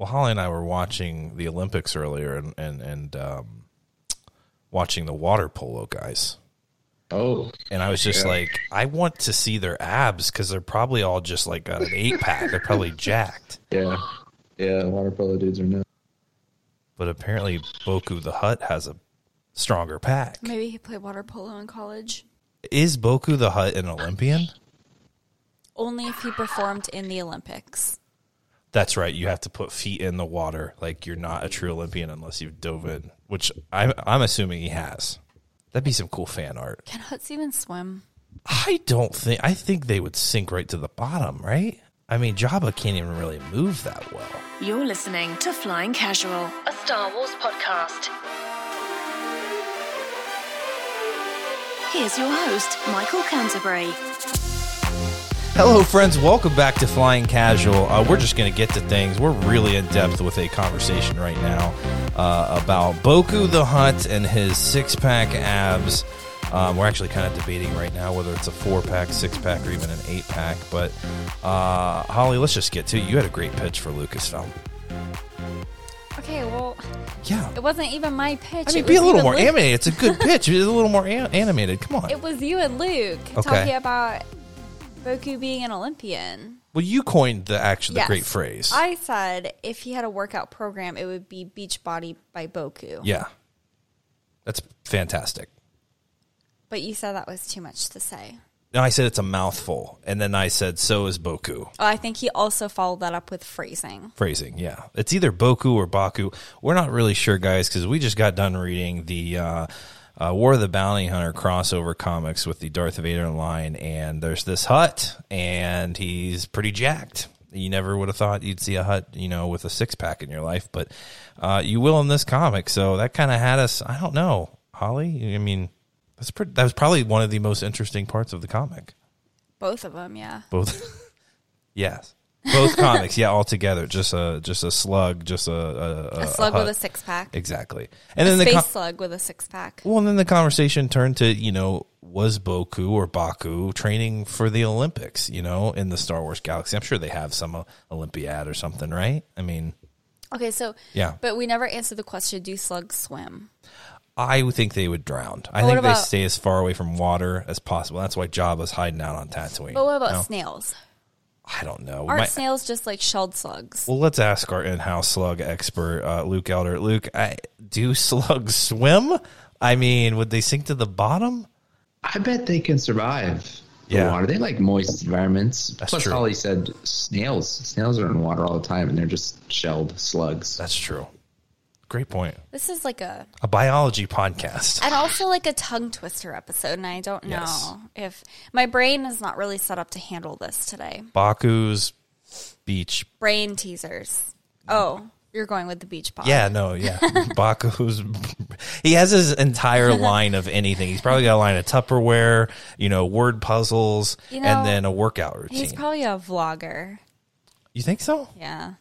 Well, Holly and I were watching the Olympics earlier and and, and um, watching the water polo guys. Oh, And I was just Yeah. like, I want to see their abs because they're probably all just like got an eight pack. They're probably jacked. yeah, yeah. Water polo dudes are nuts. But apparently, Boku the Hutt has a stronger pack. Maybe he played water polo in college. Is Boku the Hutt an Olympian? Only if he performed in the Olympics. That's right. You have to put feet in the water. Like you're not a true Olympian unless you've dove in, which I'm, I'm assuming he has. That'd be some cool fan art. Can Hutts even swim? I don't think. I think they would sink right to the bottom, right? I mean, Jabba can't even really move that well. You're listening to Flying Casual, a Star Wars podcast. Here's your host, Michael Canterbury. Hello, friends. Welcome back to Flying Casual. Uh, we're just going to get to things. We're really in depth with a conversation right now uh, about Boku the Hutt and his six pack abs. Um, we're actually kind of debating right now whether it's a four pack, six pack, or even an eight pack. But uh, Holly, let's just get to it. You had a great pitch for Lucasfilm. Okay, well, Yeah. it wasn't even my pitch. I mean, It be a little more Luke. animated. It's a good pitch. It's a little more an- animated. Come on. It was you and Luke Okay. talking about Boku being an Olympian. Well, you coined the actually the Yes. great phrase. I said if he had a workout program, it would be Beachbody by Boku. yeah. That's fantastic. But you said that was too much to say. No, I said it's a mouthful, and then I said so is Boku. Oh, I think he also followed that up with phrasing. Phrasing, yeah, it's either Boku or Baku. We're not really sure, guys, because we just got done reading the uh, uh, War of the Bounty Hunter crossover comics with the Darth Vader line, and there's this Hutt, and he's pretty jacked. You never would have thought you'd see a Hutt, you know, with a six pack in your life, but uh, you will in this comic. So that kind of had us. I don't know, Holly. I mean, that's pretty, that was probably one of the most interesting parts of the comic. Both of them, yeah. Both, yes, both comics. Yeah, all together. Just a just a slug. Just a a, A slug with a six pack. exactly. And A then the space con- slug with a six pack. well, and then the conversation turned to you know was Boku or Baku training for the Olympics? You know, in the Star Wars galaxy. I'm sure they have some uh, Olympiad or something, right? I mean, Okay, so Yeah. but we never answered the question: Do slugs swim? I think they would drown. I think they stay as far away from water as possible. That's why Jabba's hiding out on Tatooine. But what about No? snails? I don't know. Aren't My- snails just like shelled slugs? Well, let's ask our in-house slug expert, uh, Luke Elder. Luke, I, do slugs swim? I mean, would they sink to the bottom? I bet they can survive the Yeah. water. They like moist environments. That's Plus, true. Holly said snails. Snails are in water all the time, and they're just shelled slugs. That's true. Great point. This is like a A biology podcast. and also like a tongue twister episode, and I don't know Yes. if my brain is not really set up to handle this today. Baku's beach. Brain teasers. Oh, you're going with the beach pod. Yeah, no, yeah. Baku's. He has his entire line of anything. He's probably got a line of Tupperware, you know, word puzzles, You know, and then a workout routine. he's probably a vlogger. you think so? Yeah,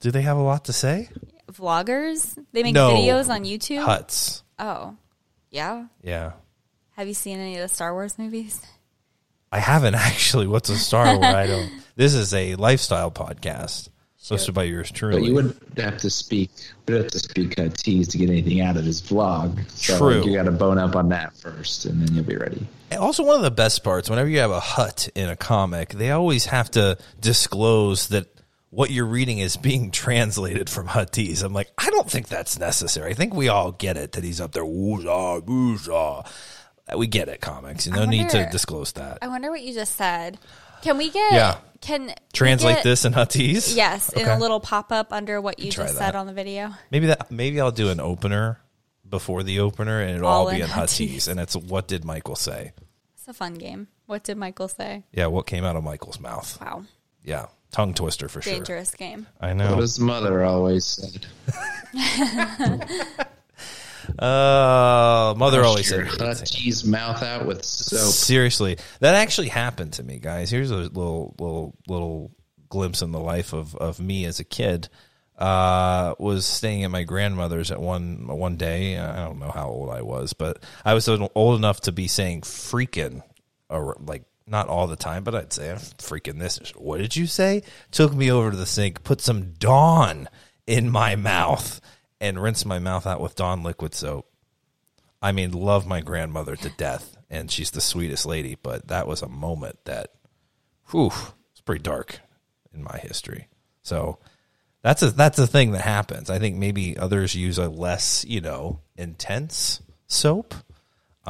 Do they have a lot to say? Vloggers. They make No. videos on YouTube. Hutts. Oh, yeah. Yeah. Have you seen any of the Star Wars movies? I haven't actually. What's a Star Wars? I don't. This is a lifestyle podcast hosted by yours truly. But you wouldn't have to speak. Would have to speak uh, tease to get anything out of this vlog. So True. You got to bone up on that first, and then you'll be ready. And also, one of the best parts, whenever you have a Hutt in a comic, they always have to disclose that what you're reading is being translated from Huttese. I'm like, I don't think that's necessary. I think we all get it that he's up there, woozah, woozah. We get it, comics. No need to disclose that. I wonder what you just said. Can we get? Yeah. Can Translate get- this in Huttese? Yes, in a little pop up under what you just that. said on the video. Maybe that. Maybe I'll do an opener before the opener, and it'll All all, be in Huttese. and it's what did Michael say? It's a fun game. What did Michael say? Yeah, what came out of Michael's mouth? Wow, Yeah, tongue twister for sure. dangerous game. I know. What know. his mother always said. Uh, mother always Wash your said. Huttese mouth out with soap. Seriously, that actually happened to me, guys. Here's a little little little glimpse in the life of of me as a kid. Uh, was staying at my grandmother's at one one day. I don't know how old I was, but I was old enough to be saying "freaking" or like not all the time, but I'd say I'm freaking this. What did you say? Took me over to the sink, put some Dawn in my mouth, and rinsed my mouth out with Dawn liquid soap. I mean, love my grandmother to death, and she's the sweetest lady. But that was a moment that, whew, it's pretty dark in my history. So that's a that's a thing that happens. I think maybe others use a less, you know, intense soap,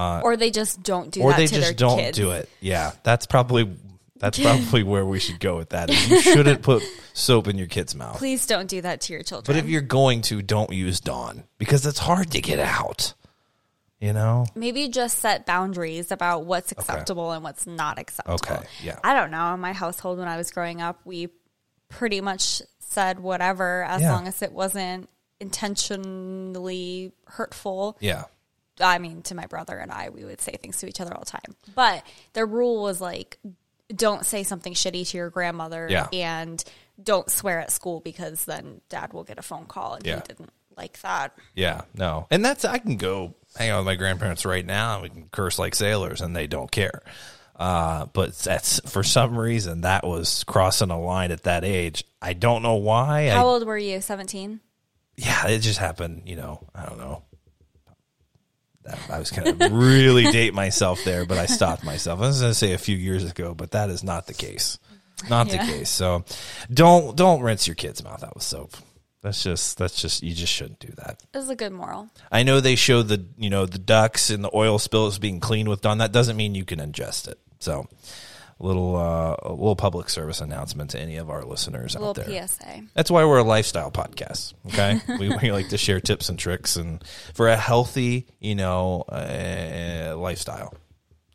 Uh, or they just don't do that. or they just don't kids. do it. Yeah, that's probably that's probably where we should go with that. You shouldn't put soap in your kid's mouth. Please don't do that to your children. But if you're going to, don't use Dawn because it's hard to get out. You know? maybe just set boundaries about what's acceptable and what's not acceptable. Okay, yeah. I don't know. In my household when I was growing up, we pretty much said whatever as Yeah. long as it wasn't intentionally hurtful. Yeah. I mean, to my brother and I, we would say things to each other all the time. But the rule was like, don't say something shitty to your grandmother Yeah. and don't swear at school because then dad will get a phone call and Yeah. he didn't like that. Yeah, no. And that's I can go hang out with my grandparents right now and we can curse like sailors and they don't care. Uh, but that's for some reason that was crossing a line at that age. I don't know why. How I, old were you? 17? yeah, it just happened, you know, I don't know. I was kind of really date myself there, but I stopped myself. I was going to say a few years ago, but that is not the case. Not Yeah. the case. So don't don't rinse your kid's mouth out with soap. That's just that's just you just shouldn't do that. This is a good moral. I know they show the you know the ducks and the oil spills being cleaned with Dawn. That doesn't mean you can ingest it. So, little uh, a little public service announcement to any of our listeners A out little there. PSA. That's why we're a lifestyle podcast. Okay, we, we like to share tips and tricks and for a healthy you know uh, lifestyle.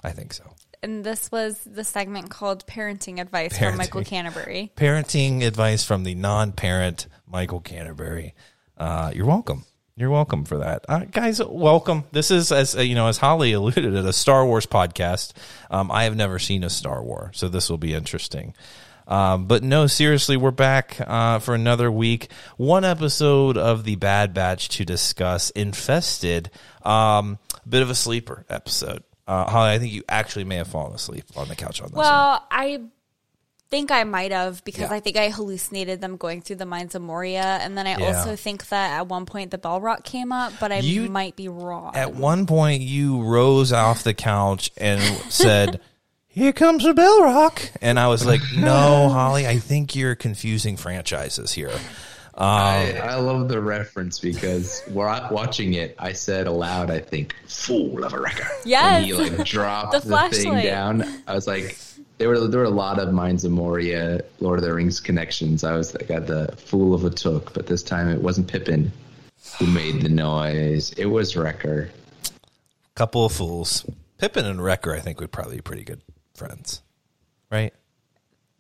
I think so. And this was the segment called Parenting Advice from Michael Canterbury. Parenting advice from the non-parent Michael Canterbury. Uh, you're welcome. You're welcome for that, uh, guys. Welcome. This is as uh, you know, as Holly alluded, it a Star Wars podcast. Um, I have never seen a Star War, so this will be interesting. Um, but no, seriously, we're back uh, for another week. One episode of the Bad Batch to discuss. Infested. Um, bit of a sleeper episode. Uh, Holly, I think you actually may have fallen asleep on the couch on this. one. Well, I think I might have because Yeah. I think I hallucinated them going through the mines of Moria, and then I Yeah. also think that at one point the Balrog came up, but I You- might be wrong. At one point, you rose off the couch and said, "Here comes the Balrog," and I was like, "No, Holly, I think you're confusing franchises here." Um, I, I love the reference because while I- watching it, I said aloud, I think, fool of a wrecker. Yes. And he like dropped The the, thing down. I was like, there were there were a lot of Mines of Moria, Lord of the Rings connections. I was like, got the fool of a took, but this time it wasn't Pippin who made the noise. It was Wrecker. Couple of fools. Pippin and Wrecker, I think, would probably be pretty good friends, right?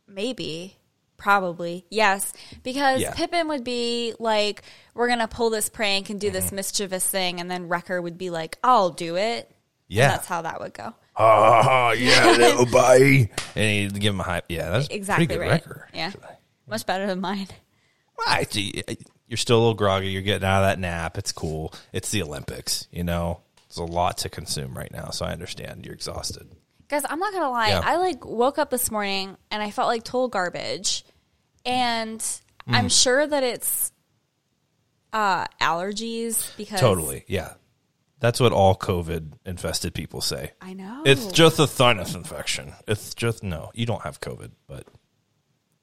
Maybe. Probably. Yes. Because Yeah. Pippin would be like, we're going to pull this prank and do this Mm-hmm. mischievous thing. And then Wrecker would be like, I'll do it. And Yeah. that's how that would go. Oh yeah, little buddy. And he'd give him a hype. Yeah, that's Exactly pretty good right. Wrecker. Yeah. actually. Much better than mine. Well, I see. You're still a little groggy. You're getting out of that nap. It's cool. It's the Olympics. You know, there's a lot to consume right now, so I understand you're exhausted. Guys, I'm not gonna lie. Yeah. I like woke up this morning and I felt like total garbage, and Hmm. I'm sure that it's uh, allergies because Totally. Yeah. That's what all COVID infested people say. I know It's just a sinus infection. It's just no, you don't have COVID, but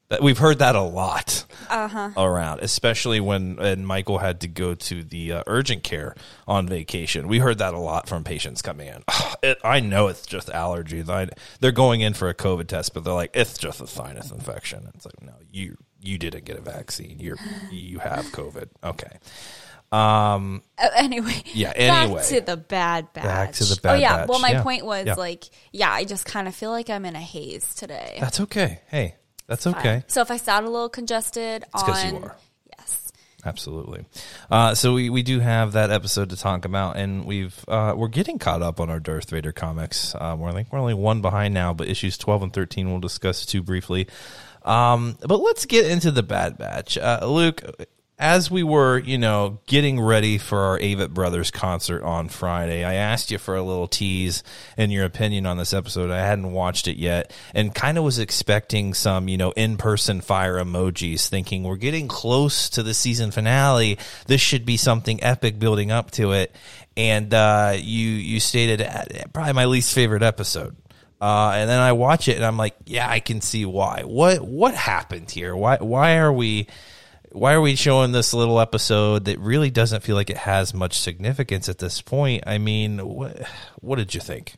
that, we've heard that a lot Uh-huh. around, especially when and Michael had to go to the uh, urgent care on vacation. We heard that a lot from patients coming in. It, I know it's just allergies. I, they're going in for a COVID test, but they're like, it's just a sinus infection. It's like, no, you you didn't get a vaccine. You're you have COVID. Okay. Uh, anyway, Yeah, anyway. back to the bad batch. Back to the bad. Oh yeah. Batch, Well, my yeah, point was yeah. like, yeah, I just kind of feel like I'm in a haze today. That's okay. Hey, that's Fine. okay. So if I sound a little congested, It's 'cause on you are. yes, Absolutely. Uh, so we, we do have that episode to talk about, and we've uh, we're getting caught up on our Darth Vader comics. Um, we're like we're only one behind now, but issues twelve and thirteen we'll discuss too briefly. Um, but let's get into the Bad Batch. Uh, Luke, as we were, you know, getting ready for our Avett Brothers concert on Friday, I asked you for a little tease and your opinion on this episode. I hadn't watched it yet and kind of was expecting some, you know, in person fire emojis, thinking we're getting close to the season finale. This should be something epic building up to it. And uh, you you stated uh, probably my least favorite episode. Uh, and then I watch it and I'm like, yeah, I can see why. What what happened here? Why why are we why are we showing this little episode that really doesn't feel like it has much significance at this point? I mean, what what did you think?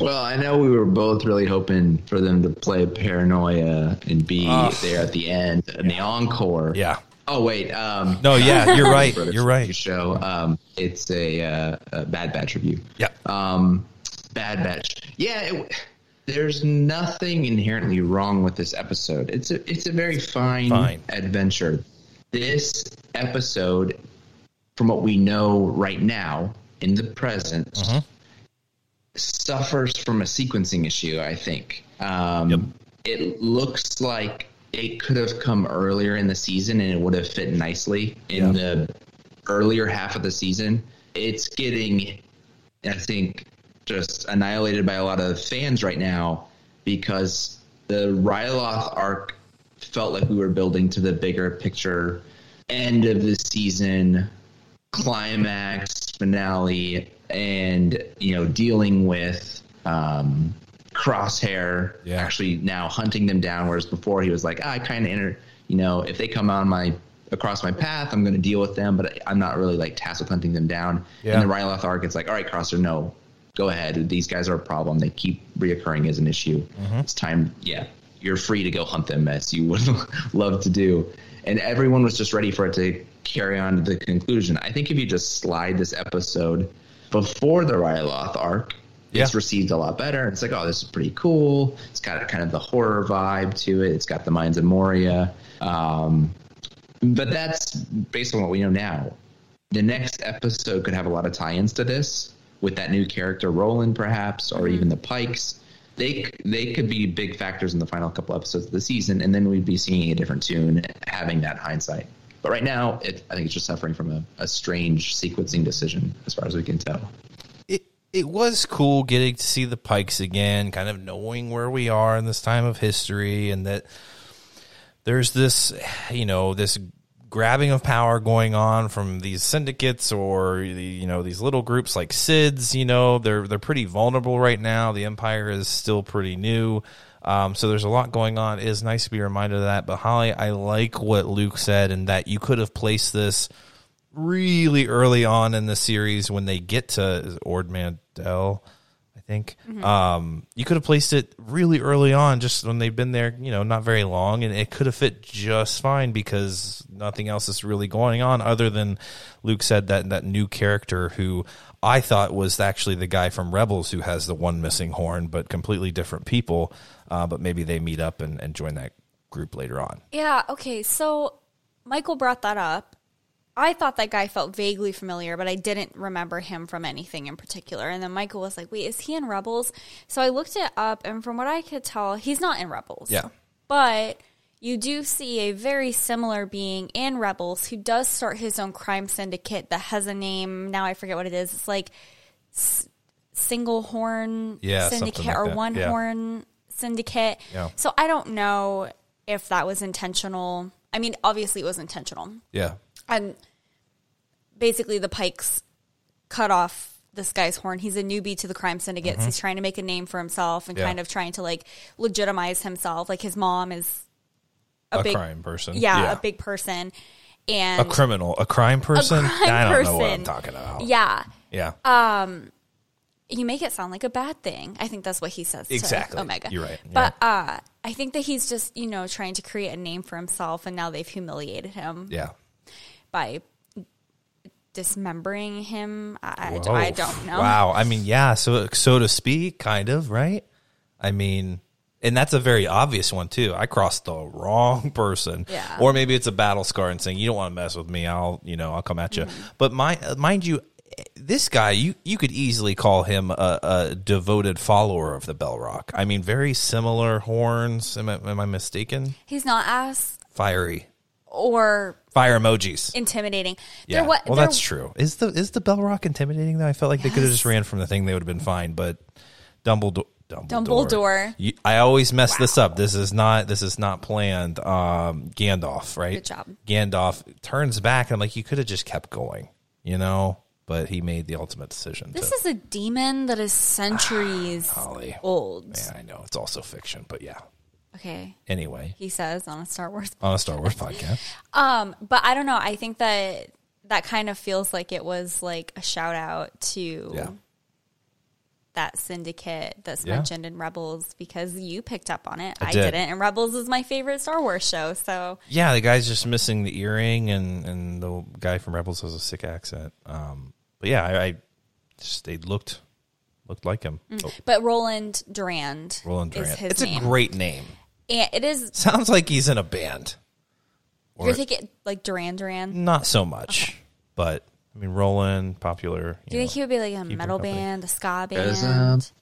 Well, I know we were both really hoping for them to play Paranoia and be there at the end and the encore. Yeah. Oh wait. Um, No, yeah, you're right. You're right. Show. Um, it's a, uh, a Bad Batch review. Yeah. Um, Bad Batch. Yeah. It, there's nothing inherently wrong with this episode. It's a it's a very fine, Fine. adventure. This episode, from what we know right now in the present, Mm-hmm. suffers from a sequencing issue. I think. Um, Yep. It looks like it could have come earlier in the season and it would have fit nicely in the earlier half of the season. It's getting, I think, just annihilated by a lot of fans right now because the Ryloth arc felt like we were building to the bigger picture end of the season climax finale and you know dealing with um crosshair Yeah. actually now hunting them down whereas before he was like ah, i kind of enter you know if they come on my across my path i'm going to deal with them but i'm not really like tasked with hunting them down Yeah. and the ryloth arc it's like all right crosser no go ahead these guys are a problem they keep reoccurring as an issue Mm-hmm. it's time yeah you're free to go hunt them as you would love to do and everyone was just ready for it to carry on to the conclusion i think if you just slide this episode before the ryloth arc it's received a lot better. It's like, oh, this is pretty cool. It's got kind of the horror vibe to it. It's got the Mines of Moria. Um, but that's based on what we know now. The next episode could have a lot of tie-ins to this with that new character Roland, perhaps, or even mm-hmm. the Pikes. They they could be big factors in the final couple episodes of the season, and then we'd be singing a different tune, having that hindsight. But right now, it, I think it's just suffering from a, a strange sequencing decision, as far as we can tell. it it was cool getting to see the Pikes again, kind of knowing where we are in this time of history, and that there's this, you know, this grabbing of power going on from these syndicates or you know these little groups like SIDS. You know, they're they're pretty vulnerable right now. The Empire is still pretty new. Um, so there's a lot going on. It is nice to be reminded of that. But Holly, I like what Luke said, and that you could have placed this really early on in the series when they get to Ord Mantell, Think. Um, you could have placed it really early on, just when they've been there, you know, not very long, and it could have fit just fine because nothing else is really going on other than Luke said that that new character who I thought was actually the guy from Rebels who has the one missing horn, but completely different people. Uh, but maybe they meet up and, and join that group later on. Yeah, okay. So Michael brought that up. I thought that guy felt vaguely familiar, but I didn't remember him from anything in particular. And then Michael was like, wait, is he in Rebels? So I looked it up, and from what I could tell, he's not in Rebels. Yeah. But you do see a very similar being in Rebels who does start his own crime syndicate that has a name. Now I forget what it is. It's like S- Single Horn Yeah, Syndicate like or that. One Yeah. Horn Syndicate. Yeah. So I don't know if that was intentional. I mean, obviously it was intentional. Yeah. And basically, the Pikes cut off this guy's horn. He's a newbie to the crime syndicates. He's trying to make a name for himself and Mm-hmm. Yeah. kind of trying to like legitimize himself. Like his mom is A, big crime person. yeah, a big person, and a criminal, a crime person. crime I don't know what person. I'm talking about. yeah, Yeah. you make it sound like a bad thing. I think that's what he says. Exactly. To Omega. You're right. But uh, I think that he's just you know trying to create a name for himself, and now they've humiliated him yeah. By dismembering him. I, Whoa. I don't know. Wow. I mean, yeah. So, so to speak, kind of, right? I mean, and that's a very obvious one too. I crossed the wrong person. Yeah. Or maybe it's a battle scar and saying, "You don't want to mess with me. I'll, you know, I'll come at you." Mm-hmm. But my, mind you, this guy, you you could easily call him a, a devoted follower of the Balrog. I mean, very similar horns. Am I, am I mistaken? He's not as Fiery. Or Fire emojis. intimidating. Yeah. There wa- well, there- that's true. Is the is the Balrog intimidating though? I felt like they could have just ran from the thing; they would have been fine. But Dumbledore, Dumbledore. Dumbledore. You, I always mess this up. This is not. This is not planned. Um, Gandalf, right? Good job. Gandalf turns back. I'm like, you could have just kept going, you know. But he made the ultimate decision. This to, is a demon that is centuries Holly. old. Yeah, I know it's also fiction, but yeah. Okay, Anyway, he says on a Star Wars. on a Star Wars podcast. Um, but I don't know. I think that that kind of feels like it was like a shout out to Yeah. that syndicate that's Yeah. mentioned in Rebels because you picked up on it. I I, did. didn't, and Rebels is my favorite Star Wars show. So Yeah, the guy's just missing the earring, and and the guy from Rebels has a sick accent. Um, but yeah, I, I just they looked looked like him. Oh, But Roland Durand, Roland his It's name. a great name. And it is. Sounds like he's in a band. Or You're thinking like Duran Duran. not so much, but I mean Roland, popular. Do you think he would be like a metal company. band, a ska Cause band?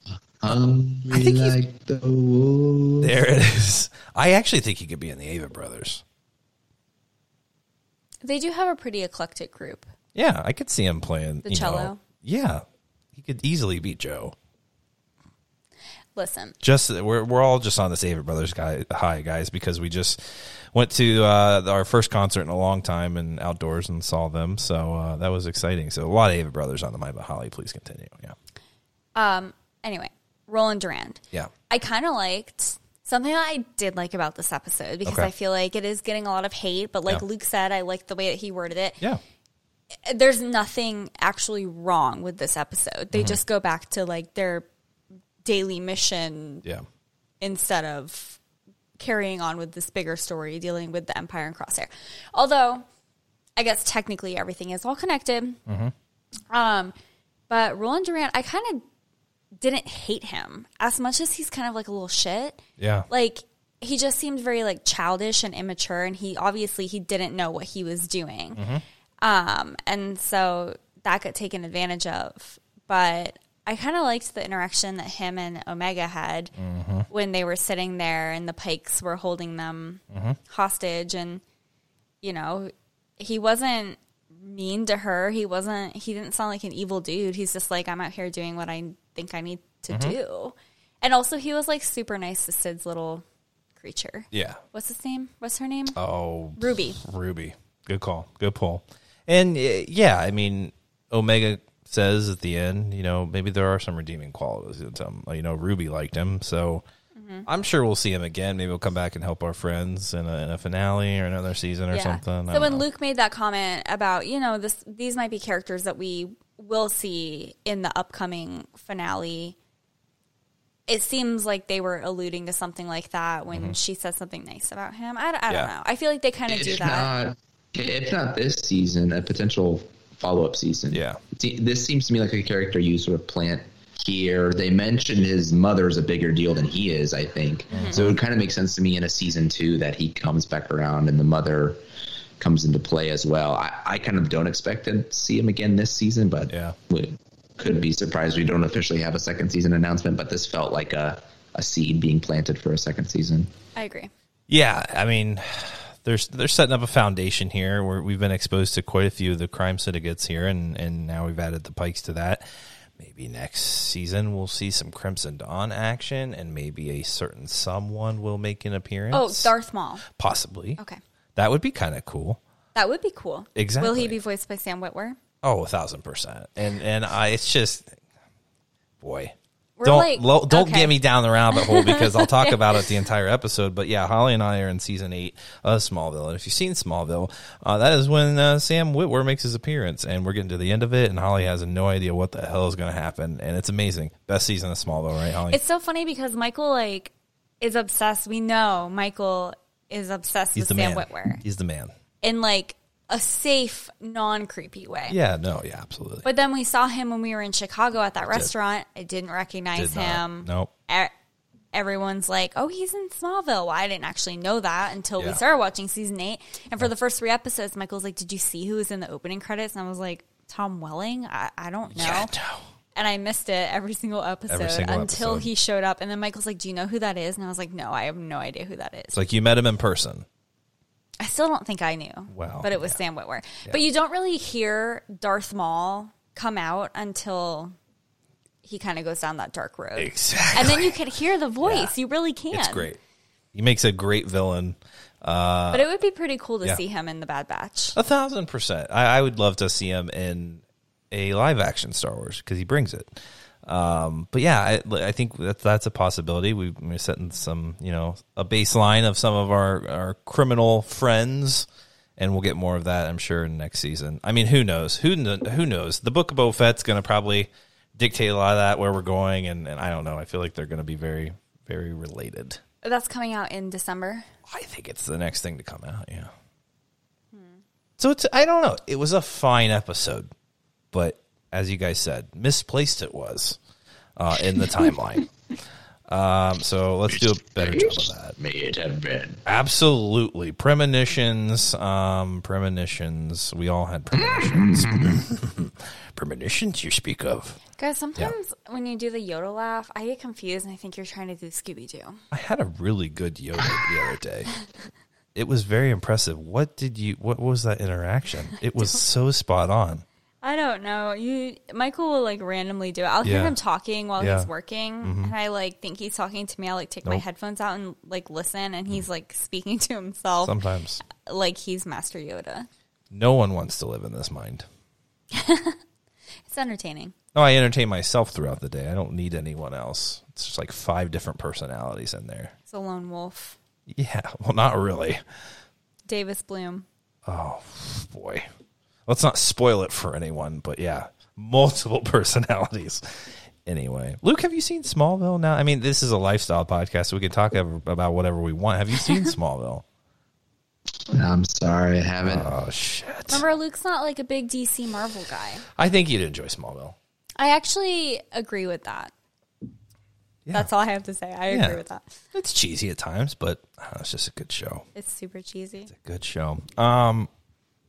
I'm hungry think he's- like the wolves. There it is. I actually think he could be in the Avett Brothers. They do have a pretty eclectic group. Yeah, I could see him playing The you know- cello? yeah, he could easily beat Joe. Listen, just we're we're all just on this Avett Brothers guy high guys because we just went to uh, our first concert in a long time and outdoors and saw them so uh, that was exciting so a lot of Avett Brothers on the mind but Holly please continue yeah um, anyway, Roland Durand. yeah I kind of liked something that I did like about this episode because Okay. I feel like it is getting a lot of hate, but like Yeah. Luke said, I liked the way that he worded it. yeah There's nothing actually wrong with this episode. Mm-hmm. They just go back to like their daily mission yeah instead of carrying on with this bigger story dealing with the Empire and Crosshair. Although, I guess technically everything is all connected. Mm-hmm. Um, but Roland Durand, I kind of didn't hate him as much as he's kind of like a little shit. yeah Like he just seemed very like childish and immature, and he obviously he didn't know what he was doing. Mm-hmm. Um, and so that got taken advantage of. But I kind of liked the interaction that him and Omega had Mm-hmm. when they were sitting there and the Pikes were holding them hostage. And, you know, he wasn't mean to her. He wasn't, he didn't sound like an evil dude. He's just like, I'm out here doing what I think I need to do. And also, he was like super nice to Cid's little creature. yeah What's his name? What's her name? oh Ruby. Ruby good call good pull and uh, yeah I mean Omega says at the end you know maybe there are some redeeming qualities in him you know Ruby liked him so Mm-hmm. I'm sure we'll see him again. Maybe he'll come back and help our friends in a, in a finale or another season or something. So when know. Luke made that comment about, you know, this these might be characters that we will see in the upcoming finale, it seems like they were alluding to something like that when she said something nice about him. I, I Mm-hmm. Yeah. don't know. I feel like they kind of do that. not, if not this season, a potential follow up season. Yeah. This seems to me like a character you sort of plant here. They mentioned his mother's a bigger deal than he is, I think. Mm-hmm. So it would kind of make sense to me in a season two that he comes back around and the mother comes into play as well. I, I kind of don't expect to see him again this season, but Yeah. we could be surprised we don't officially have a second season announcement, but this felt like a, a seed being planted for a second season. I agree. Yeah, I mean, there's they're setting up a foundation here where we've been exposed to quite a few of the crime syndicates here, and and now we've added the Pikes to that. Maybe next season we'll see some Crimson Dawn action, and maybe a certain someone will make an appearance. Oh, Darth Maul. possibly. Okay. that would be kind of cool. That would be cool. Exactly. Will he be voiced by Sam Witwer? Oh, a thousand percent. And and I, it's just, boy, We're don't like- lo, don't okay. get me down the rabbit hole because I'll talk about it the entire episode. But yeah, Holly and I are in season eight of Smallville, and if you've seen Smallville, uh, that is when uh, Sam Witwer makes his appearance, and we're getting to the end of it, and Holly has no idea what the hell is going to happen, and it's amazing. Best season of Smallville, right, Holly? It's so funny because Michael like is obsessed. We know Michael is obsessed He's with the Sam man. Witwer He's the man. And like a safe, non creepy way. Yeah, no, yeah, absolutely. But then we saw him when we were in Chicago at that restaurant. I didn't recognize Did not. him. Nope. E- Everyone's like, "Oh, he's in Smallville." Well, I didn't actually know that until Yeah. we started watching season eight. And for the first three episodes, Michael's like, "Did you see who was in the opening credits?" And I was like, "Tom Welling." I, I don't know. Yeah, no. And I missed it every single episode single until episode. he showed up. And then Michael's like, "Do you know who that is?" And I was like, "No, I have no idea who that is." It's like you met him in person. I still don't think I knew. Well, but it was Sam Witwer. But you don't really hear Darth Maul come out until he kind of goes down that dark road. Exactly. And then you can hear the voice. You really can. It's great. He makes a great villain. Uh, but it would be pretty cool to yeah. see him in the Bad Batch. A thousand percent. I, I would love to see him in a live action Star Wars because he brings it. Um, but yeah, I, I think that's that's a possibility. We, we're setting some, you know, a baseline of some of our, our criminal friends, and we'll get more of that, I'm sure, in next season. I mean, who knows? Who kn- who knows? The Book of Boba Fett's going to probably dictate a lot of that where we're going, and, and I don't know. I feel like they're going to be very very related. That's coming out in December. I think it's the next thing to come out. Yeah. So it's I don't know. It was a fine episode, but as you guys said, misplaced it was uh, in the timeline. um, so let's do a better job of that. May it have been. Absolutely, premonitions. Um, premonitions. We all had premonitions. premonitions. You speak of. Guys, sometimes when you do the Yoda laugh, I get confused and I think you're trying to do Scooby Doo. I had a really good Yoda the other day. It was very impressive. What did you? What was that interaction? It was so spot on. I don't know. You Michael will like randomly do it. I'll hear Yeah. him talking while Yeah. Mm-hmm. he's working, and I like think he's talking to me. I like take my Nope. headphones out and like listen, and he's like speaking to himself, Sometimes like he's Master Yoda. no one wants to live in this mind. It's entertaining. Oh, I entertain myself throughout the day. I don't need anyone else. It's just like five different personalities in there. It's a lone wolf. Yeah, well, not really. Davis Bloom. Oh boy, let's not spoil it for anyone. But yeah, multiple personalities. Anyway, Luke, have you seen Smallville? Now, I mean, this is a lifestyle podcast, so we can talk about whatever we want. Have you seen Smallville? I'm sorry, I haven't. Oh shit! Remember, Luke's not like a big DC Marvel guy. I think you'd enjoy Smallville. I actually agree with that. Yeah. That's all I have to say. I Yeah. agree with that. It's cheesy at times, but I know, it's just a good show. It's super cheesy. It's a good show. Um,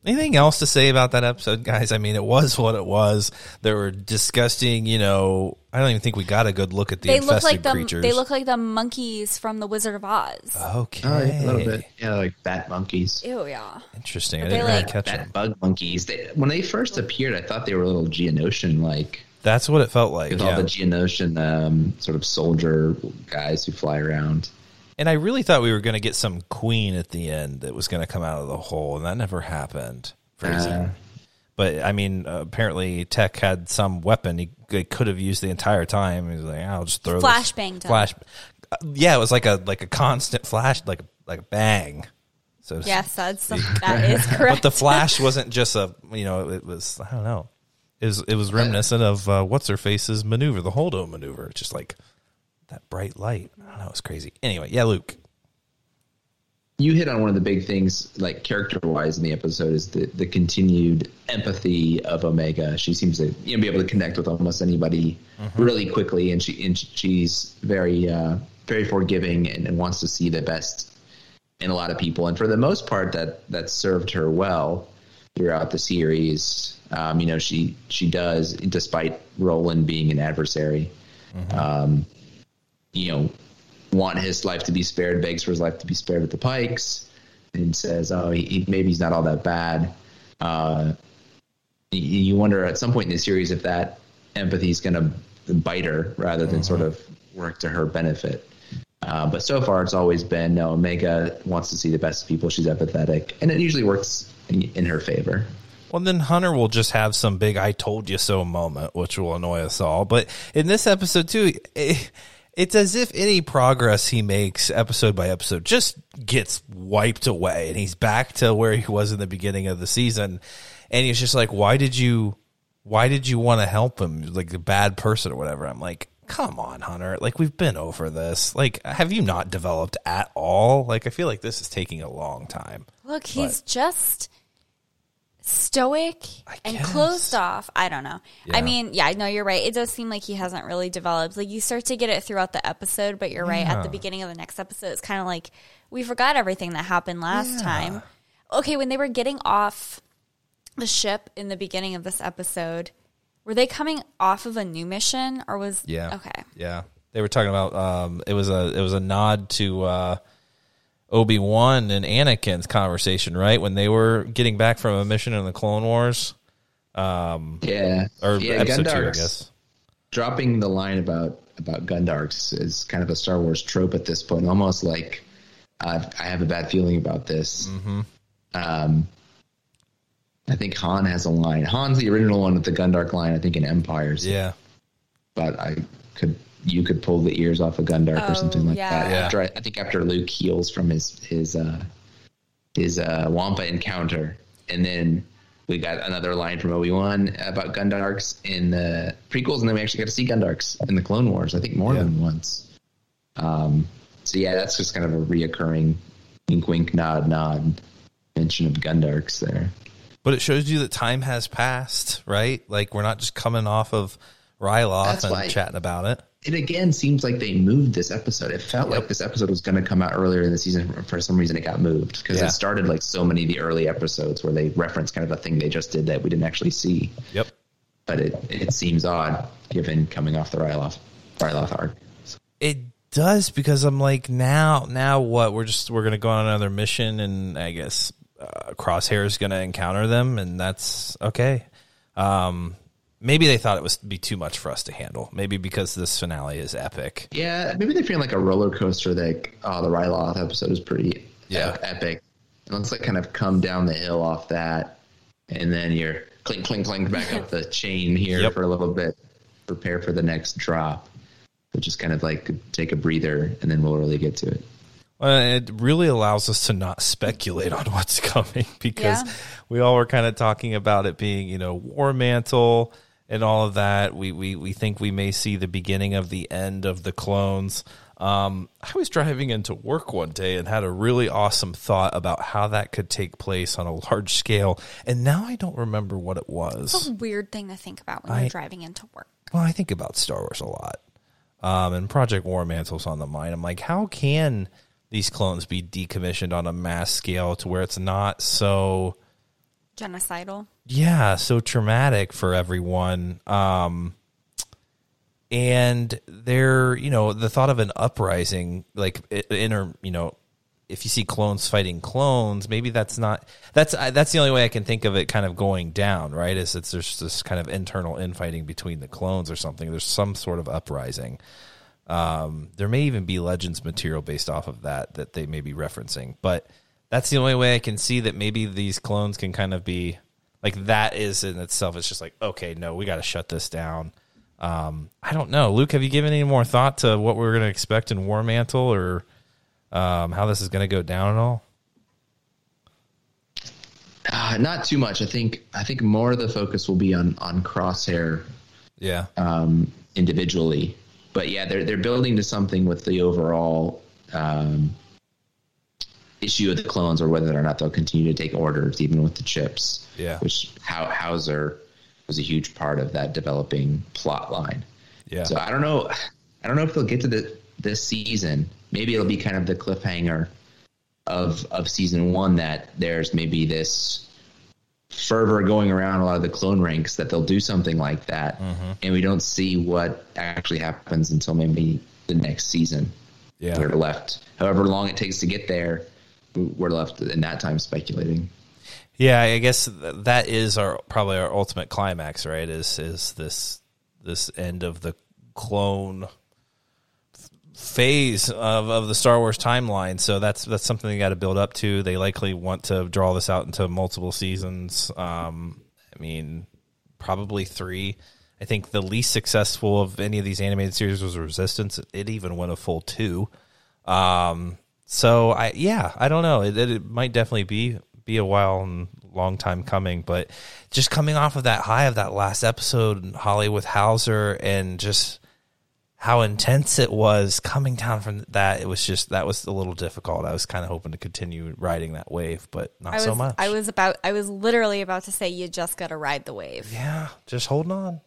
anything else to say about that episode, guys? I mean, it was what it was. There were disgusting, you know. I don't even think we got a good look at the They infested look like the creatures. they look like the monkeys from the Wizard of Oz. okay, Oh, yeah, a little bit. Yeah, like bat monkeys. Ew, yeah. interesting. I didn't they, really like- catch Bat them. bug monkeys. They, when they first appeared, I thought they were a little Geonosian like. That's what it felt like. With Yeah. all the Geonosian um, sort of soldier guys who fly around. And I really thought we were going to get some queen at the end that was going to come out of the hole, and that never happened. Uh, But I mean, uh, apparently Tech had some weapon he, he could have used the entire time. He was like, "I'll just throw this- Flashbanged. Flash, uh, yeah, it was like a like a constant flash, like like a bang. So Yes, that's that is correct. but the flash wasn't just a you know it was I don't know. It was it was reminiscent of uh, what's her face's maneuver, the Holdo maneuver, just like that bright light. I don't know, it's crazy. Anyway, yeah, Luke. you hit on one of the big things, like character wise in the episode, is the, the continued empathy of Omega. She seems to you know be able to connect with almost anybody really quickly, and she and she's very uh, very forgiving and, and wants to see the best in a lot of people. And for the most part, that that served her well throughout the series. Um, you know, she she does, despite Roland being an adversary. Um, you know, want his life to be spared, begs for his life to be spared at the Pikes, and says, "Oh, he, he, maybe he's not all that bad." Uh, you, you wonder at some point in the series if that empathy is going to bite her rather than sort of work to her benefit. Uh, but so far, it's always been no. Omega wants to see the best people. She's empathetic, and it usually works in, in her favor. Well, then Hunter will just have some big "I told you so" moment, which will annoy us all. But in this episode too, it, it's as if any progress he makes episode by episode just gets wiped away, and he's back to where he was in the beginning of the season. And he's just like, "Why did you? Why did you want to help him? Like a bad person or whatever?" I'm like. Come on, Hunter. Like we've been over this. Like, have you not developed at all? Like, I feel like this is taking a long time. Look, he's just stoic and closed off. I don't know. Yeah. I mean, yeah, I know you're right. It does seem like he hasn't really developed. Like you start to get it throughout the episode, but you're right. At the beginning of the next episode, it's kind of like we forgot everything that happened last time. Okay, when they were getting off the ship in the beginning of this episode, were they coming off of a new mission or was Yeah. okay? Yeah. They were talking about um it was a it was a nod to uh Obi Wan and Anakin's conversation, right? When they were getting back from a mission in the Clone Wars, Yeah, or yeah, episode two, I guess. dropping the line about about Gundarks is kind of a Star Wars trope at this point. Almost like uh, I have a bad feeling about this. Mm-hmm. Um, I think Han has a line. Han's the original one with the Gundark line. I think in Empires. Yeah, but I could you could pull the ears off a Gundark Oh, or something like yeah. that. Yeah. After I, I think after Luke heals from his his uh, his uh, Wampa encounter, and then we got another line from Obi Wan about Gundarks in the prequels, and then we actually got to see Gundarks in the Clone Wars. I think more Yeah. than once. Um, so yeah, that's just kind of a reoccurring wink, wink, nod, nod mention of Gundarks there. but it shows you that time has passed, right? Like we're not just coming off of Ryloth That's and why- chatting about it. It again seems like they moved this episode. It felt like this episode was going to come out earlier in the season. For some reason, it got moved because Yeah. it started like so many of the early episodes where they reference kind of a thing they just did that we didn't actually see. Yep. But it it seems odd given coming off the Ryloth Ryloth arc. It does because I'm like now now what we're just we're gonna go on another mission and I guess uh, Crosshair is gonna encounter them and that's okay. Um, maybe they thought it was be too much for us to handle. Maybe because this finale is epic. Yeah, maybe they're feeling like a roller coaster. That oh, the Ryloth episode is pretty Yeah. epic. And let's like kind of come down the hill off that, and then you're clink clink clink back up the chain here Yep. for a little bit. Prepare for the next drop. So just kind of like take a breather, and then we'll really get to it. Well, it really allows us to not speculate on what's coming because Yeah. we all were kind of talking about it being, you know, war mantle and all of that. We, we, we think we may see the beginning of the end of the clones. Um, I was driving into work one day and had a really awesome thought about how that could take place on a large scale. And now I don't remember what it was. It's a weird thing to think about when I- you're driving into work. Well, I think about Star Wars a lot. Um, and Project War Mantle's on the mind. I'm like, how can these clones be decommissioned on a mass scale to where it's not so, Genocidal. Yeah, so traumatic for everyone? Um, and they're, you know, the thought of an uprising, like inner, you know, if you see clones fighting clones, maybe that's not that's that's the only way I can think of it kind of going down, right? Is it's there's this kind of internal infighting between the clones or something. There's some sort of uprising. Um, there may even be legends material based off of that that they may be referencing, but that's the only way I can see that maybe these clones can kind of be like that is in itself. It's just like okay, no, we got to shut this down. Um, I don't know, Luke. Have you given any more thought to what we're going to expect in War Mantle or um, how this is going to go down at all? Uh, not too much. I think I think more of the focus will be on on Crosshair Yeah, um, individually. But yeah, they're they're building to something with the overall um, issue of the clones, or whether or not they'll continue to take orders, even with the chips. Yeah. which Howzer was a huge part of that developing plot line. yeah, So I don't know. I don't know if they'll get to the this season. Maybe it'll be kind of the cliffhanger of of season one that there's maybe this fervor going around a lot of the clone ranks that they'll do something like that, mm-hmm. and we don't see what actually happens until maybe the next season. yeah. We're left, however long it takes to get there, we're left in that time speculating. Yeah, I guess that is our probably our ultimate climax, right? Is is this this end of the clone phase of, of the Star Wars timeline? So that's that's something they got to build up to. They likely want to draw this out into multiple seasons. Um, I mean, probably three. I think the least successful of any of these animated series was Resistance. It even went a full two. Um, so I yeah, I don't know. It, it might definitely be be a while and long time coming, but just coming off of that high of that last episode, Holly with Howzer, and just how intense it was coming down from that, it was just that was a little difficult. I was kind of hoping to continue riding that wave, but not was, so much. I was about, I was literally about to say, you just got to ride the wave. yeah, just holding on.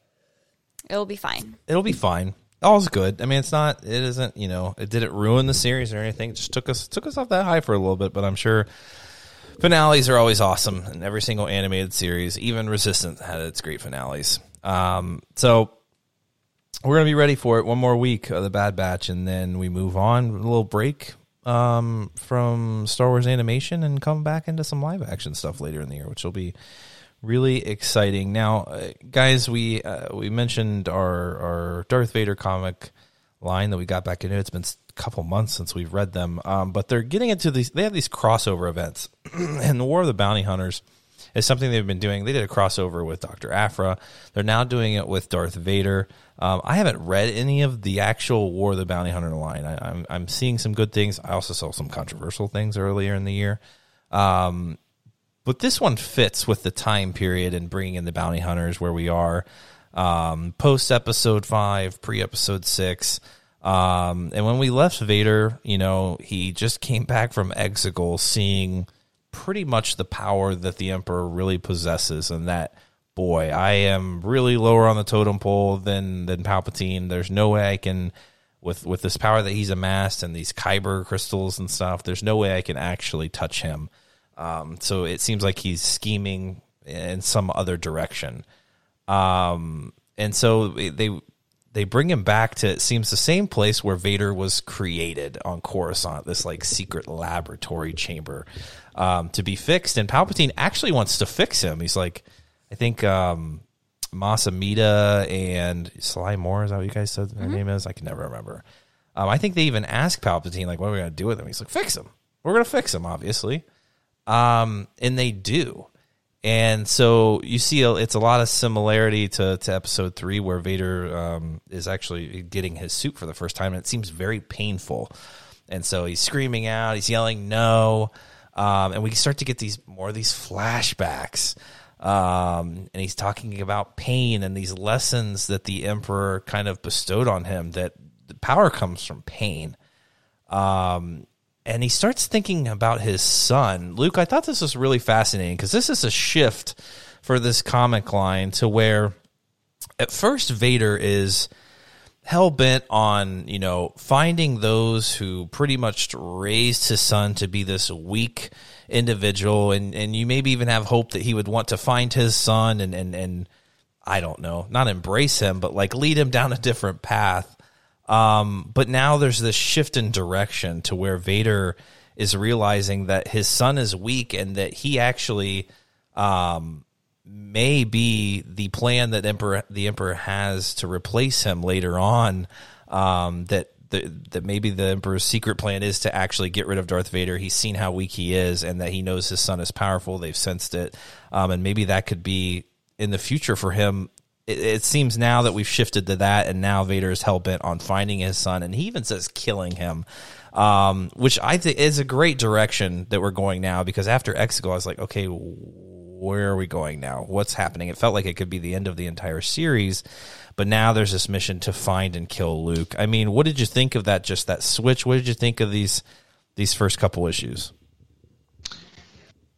It'll be fine. It'll be fine. All's good. I mean, it's not. It isn't. You know, it didn't ruin the series or anything. It just took us took us off that high for a little bit. But I'm sure finales are always awesome, and every single animated series, even Resistance, had its great finales. Um, so we're gonna be ready for it. One more week of the Bad Batch, and then we move on. A little break um, from Star Wars animation and come back into some live action stuff later in the year, which will be really exciting. Now, uh, guys, we uh, we mentioned our our Darth Vader comic line that we got back into. It's been a couple months since we've read them, um, but they're getting into these. They have these crossover events, and the War of the Bounty Hunters is something they've been doing. They did a crossover with Doctor Aphra. They're now doing it with Darth Vader. Um, I haven't read any of the actual War of the Bounty Hunter line. I, am I'm, I'm seeing some good things. I also saw some controversial things earlier in the year. Um, but this one fits with the time period and bringing in the bounty hunters where we are um, post episode five, pre episode six. Um, and when we left Vader, you know, he just came back from Exegol seeing pretty much the power that the Emperor really possesses, and that boy, I am really lower on the totem pole than than Palpatine. There's no way I can with with this power that he's amassed and these kyber crystals and stuff. There's no way I can actually touch him. Um, so it seems like he's scheming in some other direction. Um, and so they they bring him back to it seems the same place where Vader was created on Coruscant, this like secret laboratory chamber um, to be fixed. And Palpatine actually wants to fix him. He's like, I think um, Mas Amedda and Sly Moore is that what you guys said their mm-hmm. name is? I can never remember. Um, I think they even asked Palpatine like, "What are we gonna do with him?" He's like, "Fix him. We're gonna fix him, obviously." Um, and they do. And so you see, it's a lot of similarity to, to episode three, where Vader um, is actually getting his suit for the first time, and it seems very painful. And so he's screaming out, he's yelling no, um, and we start to get these more of these flashbacks. Um, and he's talking about pain and these lessons that the Emperor kind of bestowed on him that the power comes from pain. Um, and he starts thinking about his son. Luke, I thought this was really fascinating because this is a shift for this comic line to where at first Vader is hell bent on, you know, finding those who pretty much raised his son to be this weak individual and, and you maybe even have hope that he would want to find his son and, and, and I don't know, not embrace him, but like lead him down a different path. Um, but now there's this shift in direction to where Vader is realizing that his son is weak and that he actually um, may be the plan that Emperor the Emperor has to replace him later on. Um, that the, that maybe the Emperor's secret plan is to actually get rid of Darth Vader. He's seen how weak he is, and that he knows his son is powerful. They've sensed it, um, and maybe that could be in the future for him it, it, seems now that we've shifted to that, and now Vader is hell bent on finding his son, and he even says killing him, um, which I think is a great direction that we're going now. Because after Exegol, I was like, okay, where are we going now? What's happening? It felt like it could be the end of the entire series, but now there's this mission to find and kill Luke. I mean, what did you think of that? Just that switch. What did you think of these these first couple issues?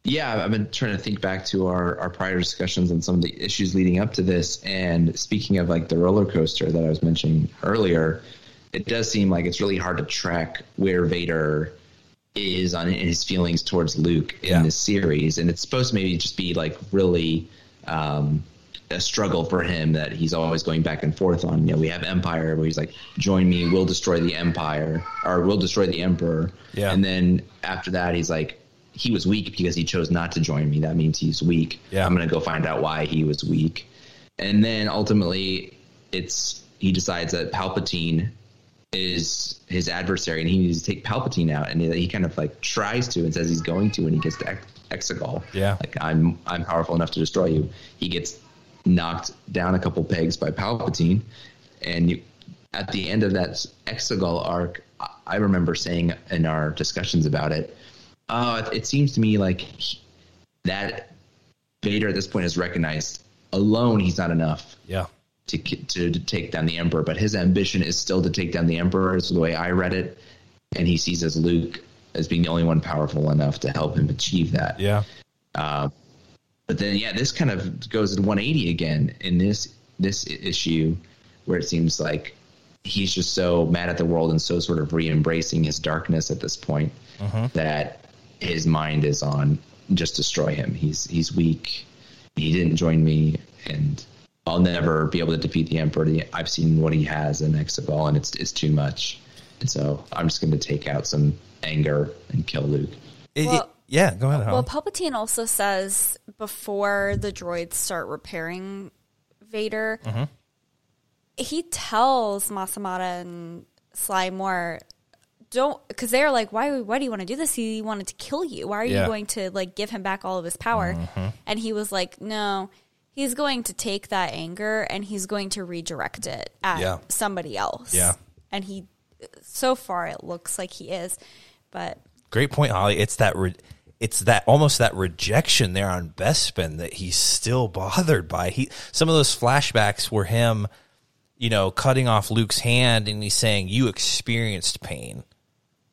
Yeah, I've been trying to think back to our, our prior discussions on some of the issues leading up to this. And speaking of like the roller coaster that I was mentioning earlier, it does seem like it's really hard to track where Vader is on his feelings towards Luke in yeah. this series. And it's supposed to maybe just be like really um, a struggle for him that he's always going back and forth on. You know, we have Empire where he's like, join me, we'll destroy the Empire, or we'll destroy the Emperor. Yeah. And then after that, he's like, he was weak because he chose not to join me. That means he's weak. Yeah. I'm going to go find out why he was weak. And then ultimately, it's he decides that Palpatine is his adversary and he needs to take Palpatine out. And he, kind of like tries to and says he's going to when he gets to Exegol. Yeah. Like, I'm, I'm powerful enough to destroy you. He gets knocked down a couple pegs by Palpatine. And you, at the end of that Exegol arc, I remember saying in our discussions about it, uh, it seems to me like that Vader at this point has recognized alone he's not enough. Yeah. To, to, to take down the Emperor, but his ambition is still to take down the Emperor. Is the way I read it, and he sees as Luke as being the only one powerful enough to help him achieve that. Yeah. Uh, but then, yeah, this kind of goes at 180 again in this this issue, where it seems like he's just so mad at the world and so sort of re-embracing his darkness at this point uh-huh. that his mind is on just destroy him. He's he's weak. He didn't join me, and I'll never be able to defeat the Emperor. I've seen what he has in Exegol, and it's it's too much. And so I'm just going to take out some anger and kill Luke. It- it- yeah, go ahead. Well, Helen. Palpatine also says before the droids start repairing Vader, Mm-hmm. he tells Mas Amedda and Sly Moore, don't, because they're like, why, why do you want to do this? He wanted to kill you. Why are Yeah. you going to like give him back all of his power? Mm-hmm. And he was like, no, he's going to take that anger and he's going to redirect it at Yeah. somebody else. Yeah. And he, so far, it looks like he is, but Great point, Holly. It's that re- it's that almost that rejection there on Bespin that he's still bothered by. He some of those flashbacks were him, you know, cutting off Luke's hand and he's saying, "You experienced pain,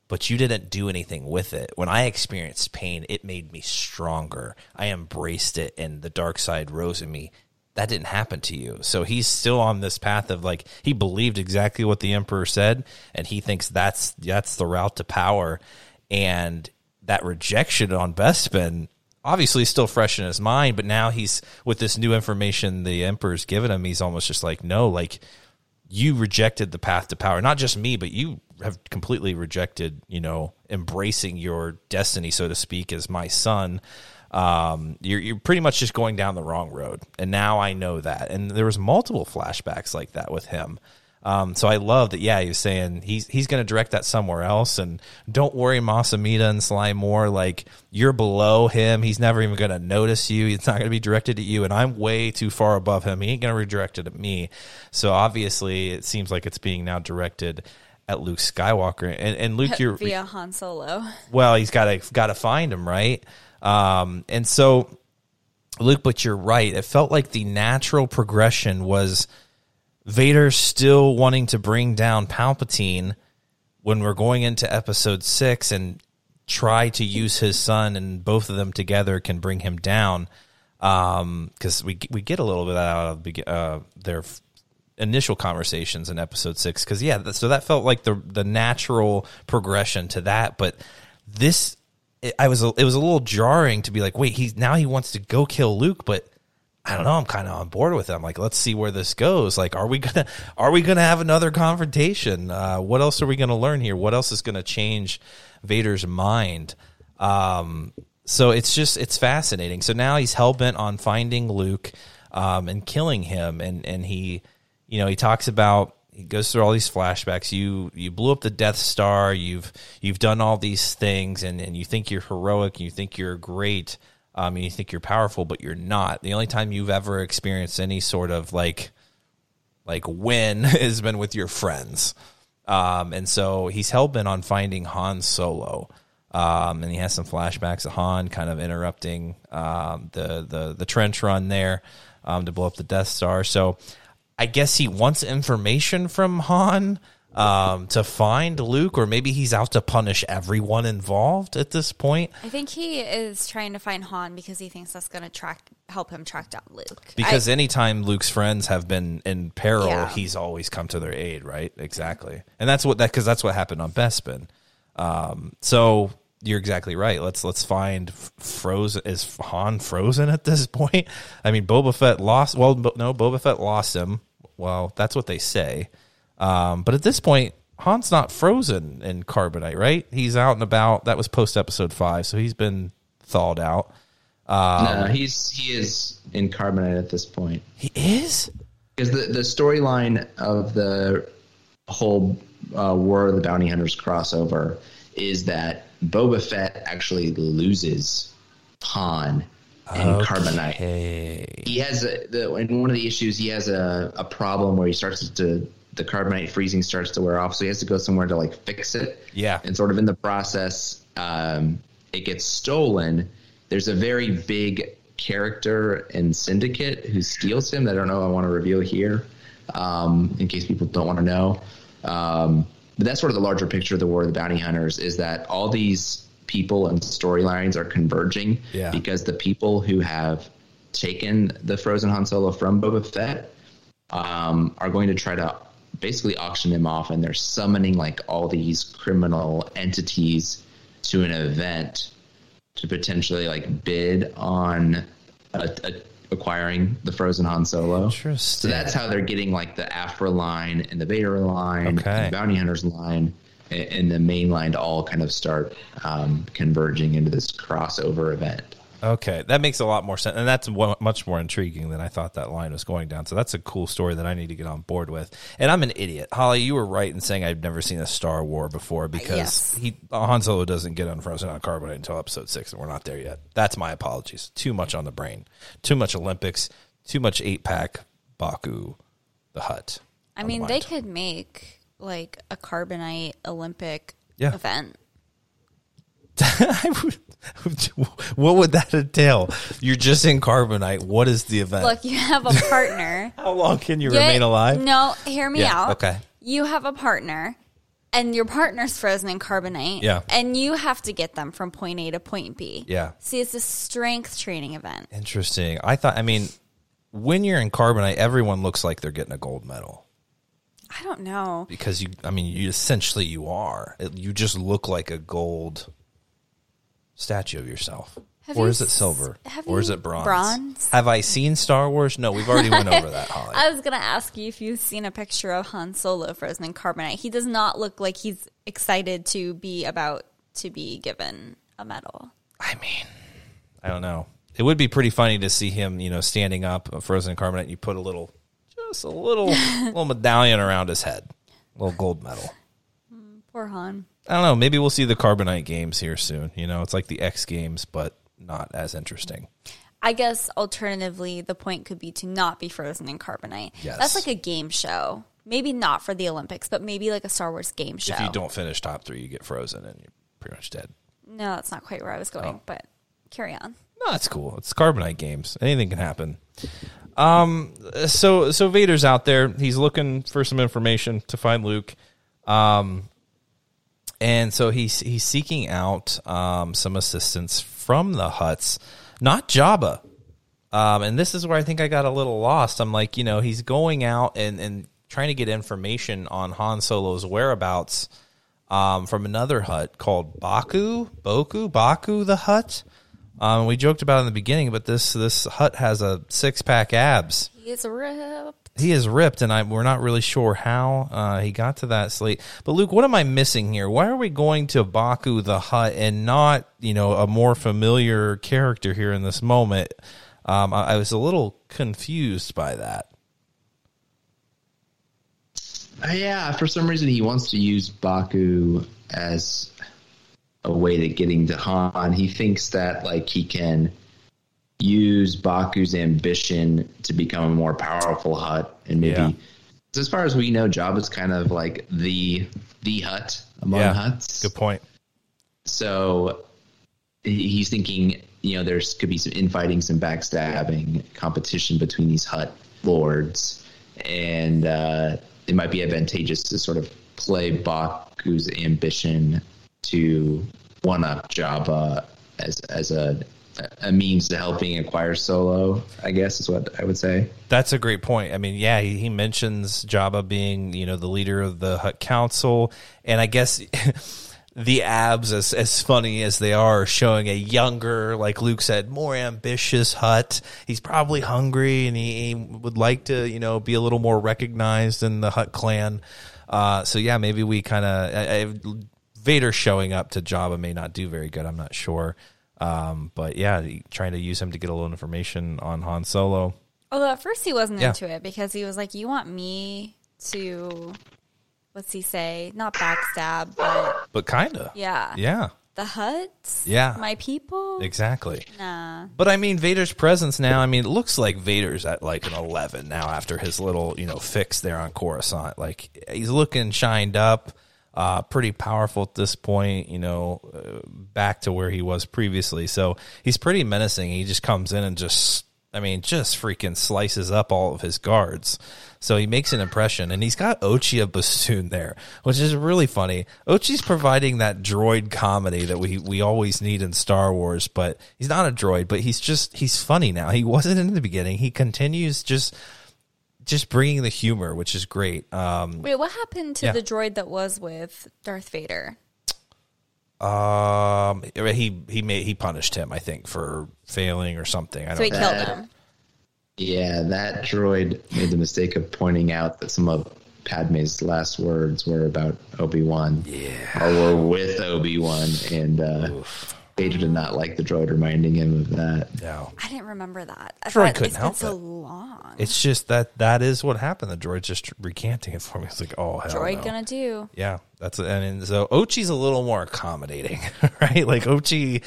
but you didn't do anything with it. When I experienced pain, it made me stronger. I embraced it, and the dark side rose in me." That didn't happen to you. So he's still on this path of like he believed exactly what the emperor said and he thinks that's that's the route to power and that rejection on Bespin obviously still fresh in his mind, but now he's with this new information the emperor's given him, he's almost just like, no, like you rejected the path to power. Not just me, but you have completely rejected, you know, embracing your destiny, so to speak, as my son. Um, you're you're pretty much just going down the wrong road. And now I know that. And there was multiple flashbacks like that with him. Um, so I love that. Yeah, he was saying he's he's going to direct that somewhere else, and don't worry, Mas Amedda and Sly Moore. Like you're below him. He's never even going to notice you. It's not going to be directed at you, and I'm way too far above him. He ain't going to redirect it at me. So obviously, it seems like it's being now directed at Luke Skywalker. And and Luke, you're via Han Solo. well, he's got to got to find him, right? Um, and so, Luke, but you're right. It felt like the natural progression was Vader still wanting to bring down Palpatine when we're going into Episode Six and try to use his son, and both of them together can bring him down. Because we we get a little bit out of uh, their f- initial conversations in episode six because yeah so that felt like the the natural progression to that but this it, i was it was a little jarring to be like wait he's now he wants to go kill luke but i don't know i'm kind of on board with him. Like let's see where this goes. Like are we gonna are we gonna have another confrontation? Uh, what else are we gonna learn here? What else is gonna change vader's mind? Um, so it's just it's fascinating. So now he's hell bent on finding Luke um, and killing him, and and he, you know, he talks about he goes through all these flashbacks. You you blew up the Death Star. You've you've done all these things, and and you think you're heroic. You think you're great. Um, and you think you're powerful, but you're not. The only time you've ever experienced any sort of like like win has been with your friends. Um, and so he's hell bent on finding Han Solo. Um, and he has some flashbacks of Han kind of interrupting um, the, the the trench run there um, to blow up the Death Star. So I guess he wants information from Han um, to find Luke, or maybe he's out to punish everyone involved at this point. I think he is trying to find Han because he thinks that's going to track help him track down Luke. Because I, anytime Luke's friends have been in peril, Yeah. he's always come to their aid, right? Exactly, and that's what that because that's what happened on Bespin. Um, so you're exactly right. Let's let's find F- Frozen. Is Han frozen at this point? I mean, Boba Fett lost. Well, no, Boba Fett lost him. Well, that's what they say. Um, but at this point, Han's not frozen in carbonite, right? He's out and about. That was post episode five, so he's been thawed out. no, he's he is in carbonite at this point. He is. Because the, the storyline of the whole uh, War of the Bounty Hunters crossover is that Boba Fett actually loses Han and Carbonite. He has a, the, in one of the issues he has a, a problem where he starts to the carbonite freezing starts to wear off, so he has to go somewhere to like fix it. Yeah. and sort of in the process, um, it gets stolen. There's a very big character in Syndicate who steals him. that I don't know. I want to reveal here, um, in case people don't want to know. Um, but that's sort of the larger picture of the War of the Bounty Hunters is that all these people and storylines are converging Yeah. because the people who have taken the frozen Han Solo from Boba Fett um, are going to try to basically auction him off, and they're summoning like all these criminal entities to an event to potentially like bid on a, a, acquiring the frozen Han Solo. Interesting. So that's how they're getting like the Aphra line and the Vader line Okay. and the Bounty Hunters line. A- and the main line to all kind of start um, converging into this crossover event. Okay, that makes a lot more sense, and that's wa- much more intriguing than I thought that line was going down. So that's a cool story that I need to get on board with. And I'm an idiot, Holly. You were right in saying I've never seen a Star War before because Yes. he Han Solo doesn't get unfrozen on carbonite until Episode Six, and we're not there yet. That's my apologies. Too much on the brain. Too much Olympics. Too much eight pack. Baku, the Hutt. I on the mean, they could make like a carbonite Olympic Yeah. event. I would- what would that entail? You're just in carbonite. What is the event? Look, you have a partner. How long can you Get- remain alive? No, hear me Yeah, out. okay. You have a partner, and your partner's frozen in carbonite. Yeah. And you have to get them from point A to point B. Yeah. See, it's a strength training event. Interesting. I thought. I mean, when you're in carbonite, everyone looks like they're getting a gold medal I don't know. because you. I mean, you essentially you are. It- You just look like a gold statue of yourself. Have or you is it silver? or is it bronze? bronze? Have I seen Star Wars? No, we've already went over that, Holly. I was gonna ask you if you've seen a picture of Han Solo frozen in carbonite. He does not look like he's excited to be about to be given a medal. I mean, I don't know. It would be pretty funny to see him, you know, standing up, uh, frozen in carbonite. And you put a little, just a little, little medallion around his head, a little gold medal. Poor Han. I don't know. Maybe we'll see the carbonite games here soon. You know, it's like the X Games, but not as interesting. I guess alternatively, the point could be to not be frozen in carbonite. Yes. That's like a game show. Maybe not for the Olympics, but maybe like a Star Wars game show. If you don't finish top three, you get frozen and you're pretty much dead. No, that's not quite where I was going, Oh. but carry on. No, that's cool. It's carbonite games. Anything can happen. Um, so so Vader's out there. He's looking for some information to find Luke. Um, and so he's he's seeking out um some assistance from the Hutts, not Jabba. Um, and this is where I think I got a little lost. I'm like, you know, he's going out and and trying to get information on Han Solo's whereabouts um, from another Hutt called Baku, Boku, Baku, the Hutt. Um, we joked about it in the beginning, but this this Hutt has a six pack abs. He is ripped. He is ripped, and I we're not really sure how uh, he got to that slate. But Luke, what am I missing here? Why are we going to Baku the Hutt and not you know a more familiar character here in this moment? Um, I, I was a little confused by that. Uh, yeah, for some reason he wants to use Baku as a way to getting to Han. He thinks that like he can use Baku's ambition to become a more powerful Hutt and maybe Yeah. as far as we know, Jabba's kind of like the the Hutt among Yeah, Hutts. Good point. So he's thinking, you know, there's could be some infighting, some backstabbing, competition between these Hutt lords, and uh, it might be advantageous to sort of play Baku's ambition to one up Jabba as as a a means to helping acquire Solo. I guess is what I would say. That's a great point. I mean, yeah, he, he mentions Jabba being, you know, the leader of the Hutt Council, and I guess the abs, as as funny as they are, showing a younger, like Luke said, more ambitious Hutt. He's probably hungry, and he, he would like to, you know, be a little more recognized in the Hutt clan. Uh, so yeah, maybe we kind of Vader showing up to Jabba may not do very good. I'm not sure. Um, but yeah, trying to use him to get a little information on Han Solo. Although at first he wasn't Yeah. into it because he was like, "You want me to, what's he say? Not backstab, but but kind of. yeah, Yeah, the Hutts, Yeah. my people." exactly. Nah, But I mean, Vader's presence now. I mean, it looks like Vader's at like an eleven now after his little you know fix there on Coruscant. Like he's looking shined up, uh, pretty powerful at this point. You know, uh, back to where he was previously. So he's pretty menacing. He just comes in and just. I mean, just freaking slices up all of his guards. So he makes an impression, and he's got Ochi of Bestoon there, which is really funny. Ochi's providing that droid comedy that we, we always need in Star Wars, but he's not a droid, but he's just, he's funny now. He wasn't in the beginning. He continues just, just bringing the humor, which is great. Um, wait, what happened to Yeah. the droid that was with Darth Vader? um, he, he made, he punished him, I think, for failing or something. I So he don't killed him. Yeah, that droid made the mistake of pointing out that some of Padme's last words were about Obi Wan. Yeah, or were with Obi Wan, and uh, Vader did not like the droid reminding him of that. No. I didn't remember that. I Droid couldn't it's been help so it. long. It's just that that is what happened. The droid's just recanting it for me. It's like, oh, hell Droid no. gonna do. Yeah, that's and, and so Ochi's a little more accommodating, right? Like Ochi,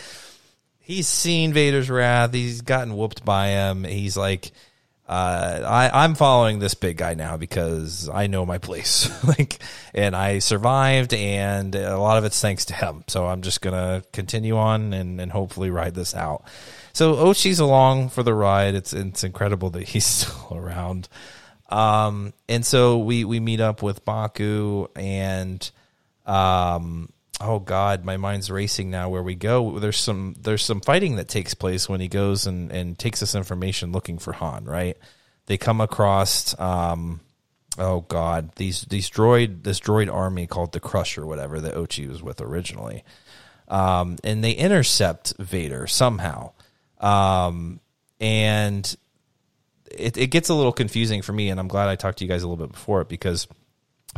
he's seen Vader's wrath. He's gotten whooped by him. He's like, uh, I, I'm following this big guy now because I know my place, like, and I survived, and a lot of it's thanks to him. So I'm just gonna continue on and, and hopefully ride this out. So Ochi's along for the ride. It's it's incredible that he's still around. Um, and so we we meet up with Baku and um oh god my mind's racing now where we go. There's some there's some fighting that takes place when he goes and and takes this information looking for han right? They come across um oh god these these droid this droid army called the crush or whatever that ochi was with originally. Um and they intercept vader somehow. Um and it, it gets a little confusing for me and i'm glad i talked to you guys a little bit before it because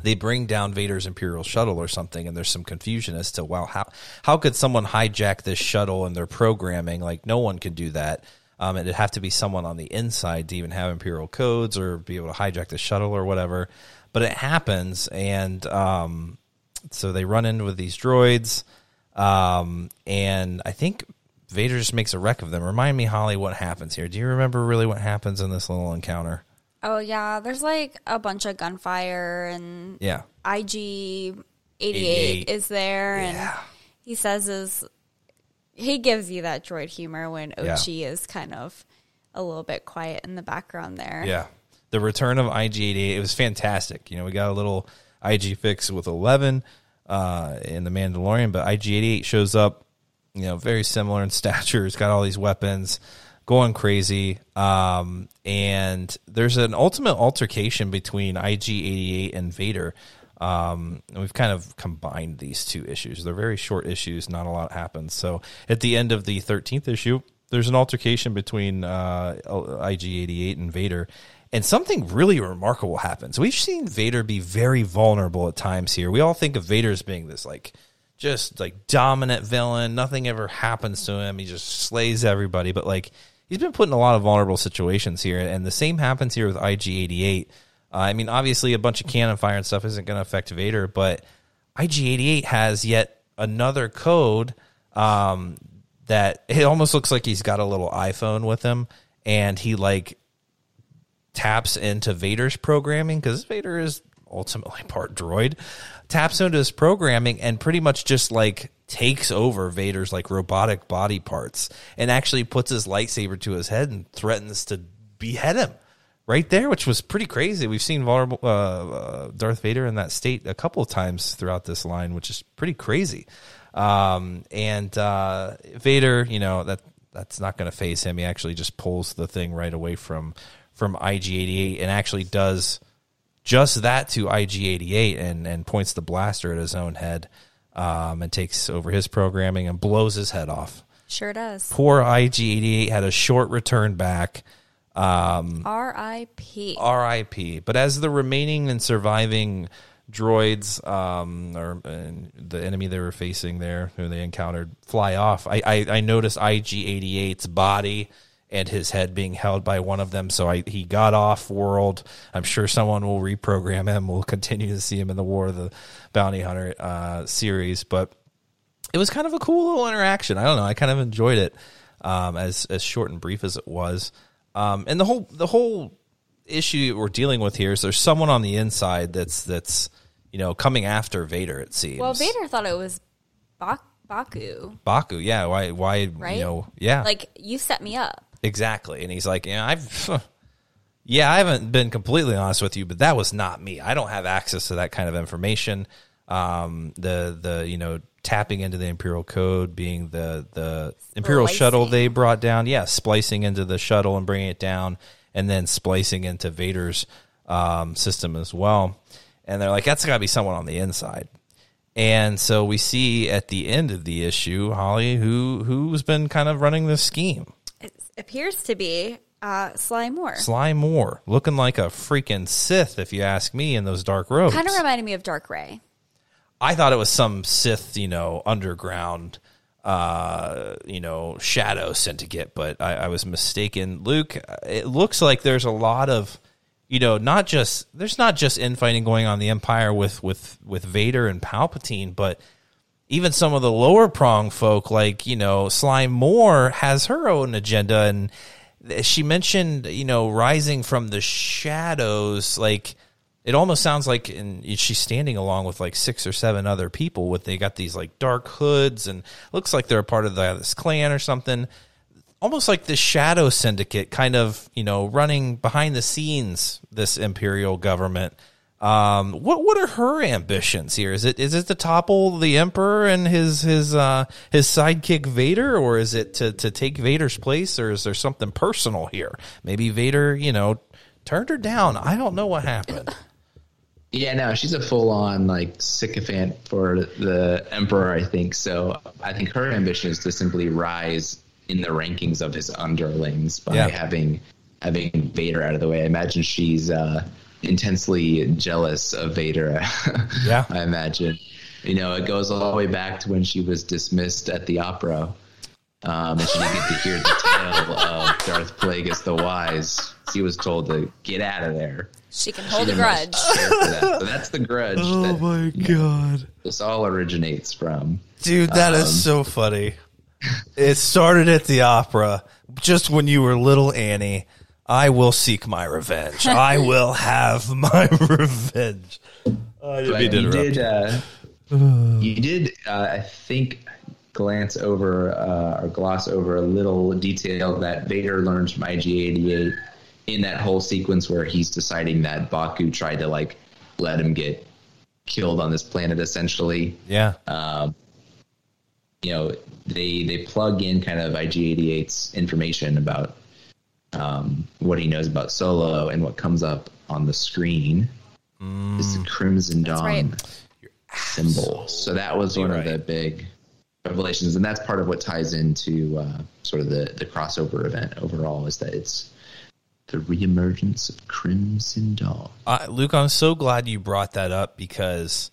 they bring down Vader's Imperial shuttle or something, and there's some confusion as to wow, how how could someone hijack this shuttle and their programming? Like no one could do that. Um, it'd have to be someone on the inside to even have Imperial codes or be able to hijack the shuttle or whatever. But it happens, and um, so they run in with these droids, um, and I think Vader just makes a wreck of them. Remind me, Holly, what happens here? Do you remember really what happens in this little encounter? Oh yeah, there's like a bunch of gunfire and Yeah. IG 88 88. is there Yeah. and he says is he gives you that droid humor when Yeah. Ochi is kind of a little bit quiet in the background there. Yeah. The return of IG88, it was fantastic. You know, we got a little IG fix with 11 uh, in The Mandalorian, but IG88 shows up, you know, very similar in stature. It's got all these weapons going crazy. Um, and there's an ultimate altercation between IG88 and Vader. Um, and we've kind of combined these two issues. They're very short issues, not a lot happens. So at the end of the 13th issue, there's an altercation between uh, IG88 and Vader, and something really remarkable happens. We've seen Vader be very vulnerable at times here. We all think of Vader as being this like just like dominant villain. Nothing ever happens to him. He just slays everybody. But like he's been put in a lot of vulnerable situations here, and the same happens here with IG88. Uh, I mean, obviously, a bunch of cannon fire and stuff isn't going to affect Vader, but IG88 has yet another code um, that it almost looks like he's got a little iPhone with him, and he like taps into Vader's programming because Vader is ultimately part droid. Taps into his programming and pretty much just like takes over Vader's like robotic body parts and actually puts his lightsaber to his head and threatens to behead him right there, which was pretty crazy. We've seen vulnerable uh, uh, Darth Vader in that state a couple of times throughout this line, which is pretty crazy. Um, and uh, Vader, you know that that's not going to phase him. He actually just pulls the thing right away from from IG88 and actually does just that to IG88 and and points the blaster at his own head um, and takes over his programming and blows his head off. Sure does. Poor IG88 had a short return back. R.I.P. R.I.P. But as the remaining and surviving droids, um, or and the enemy they were facing there, who they encountered, fly off, I, I, I noticed IG88's body and his head being held by one of them. So I, he got off world. I'm sure someone will reprogram him. We'll continue to see him in the War of the Bounty Hunter uh, series, but it was kind of a cool little interaction. I don't know. I kind of enjoyed it, um, as as short and brief as it was. Um, and the whole the whole issue we're dealing with here is there's someone on the inside that's that's you know coming after Vader. It seems. Well, Vader thought it was Bak- Baku, Baku. Yeah. Why? Why? right? You know. Yeah. Like you set me up. Exactly. And he's like, you know, I've, yeah, I haven't been completely honest with you, but that was not me. I don't have access to that kind of information. Um, the, the, you know, tapping into the Imperial code being the, the Imperial Splicing. shuttle they brought down. Yeah. Splicing into the shuttle and bringing it down and then splicing into Vader's, um, system as well. And they're like, that's gotta be someone on the inside. And so we see at the end of the issue, Holly, who, who's been kind of running this scheme. Appears to be Uh, Sly Moore. Sly Moore, looking like a freaking Sith, if you ask me, in those dark robes. Kind of reminded me of Dark Rey. I thought it was some Sith, you know, underground, uh, you know, shadow syndicate, but I, I was mistaken. Luke, it looks like there's a lot of, you know, not just there's not just infighting going on in the Empire with with with Vader and Palpatine, but even some of the lower prong folk, like you know, Sly Moore has her own agenda, and she mentioned, you know, rising from the shadows, like it almost sounds like in, she's standing along with like six or seven other people with they got these like dark hoods and looks like they're a part of the, this clan or something. Almost like this shadow syndicate kind of you know running behind the scenes this imperial government um, what what are her ambitions here? Is it is it to topple the emperor and his his uh, his sidekick Vader, or is it to to take Vader's place, or is there something personal here? Maybe Vader, you know, turned her down. I don't know what happened. Yeah, no, she's a full on like sycophant for the emperor, I think. So I think her ambition is to simply rise in the rankings of his underlings by Yeah. having having Vader out of the way. I imagine she's uh, intensely jealous of Vader. Yeah. I imagine. You know, it goes all the way back to when she was dismissed at the opera. Um, and she didn't get to hear the tale of Darth Plagueis the Wise. She was told to get out of there. She can She hold a grudge. that. So that's the grudge that my god, this all originates from. dude, that is Um, so funny. It started at the opera, just when you were little Annie. I will seek my revenge. I will have my revenge. I didn't But mean to you did, you. uh, you did, uh, I think, glance over uh, or gloss over a little detail that Vader learns from IG-88 in that whole sequence where he's deciding that Baku tried to like let him get killed on this planet, essentially. Yeah, you know they they plug in kind of IG88's information about um, what he knows about Solo and what comes up on the screen is the Crimson Dawn right. symbol. So that was one of the big revelations, and that's part of what ties into uh, sort of the the crossover event overall. Is that it's the reemergence of Crimson Dawn. Uh, Luke, I'm so glad you brought that up because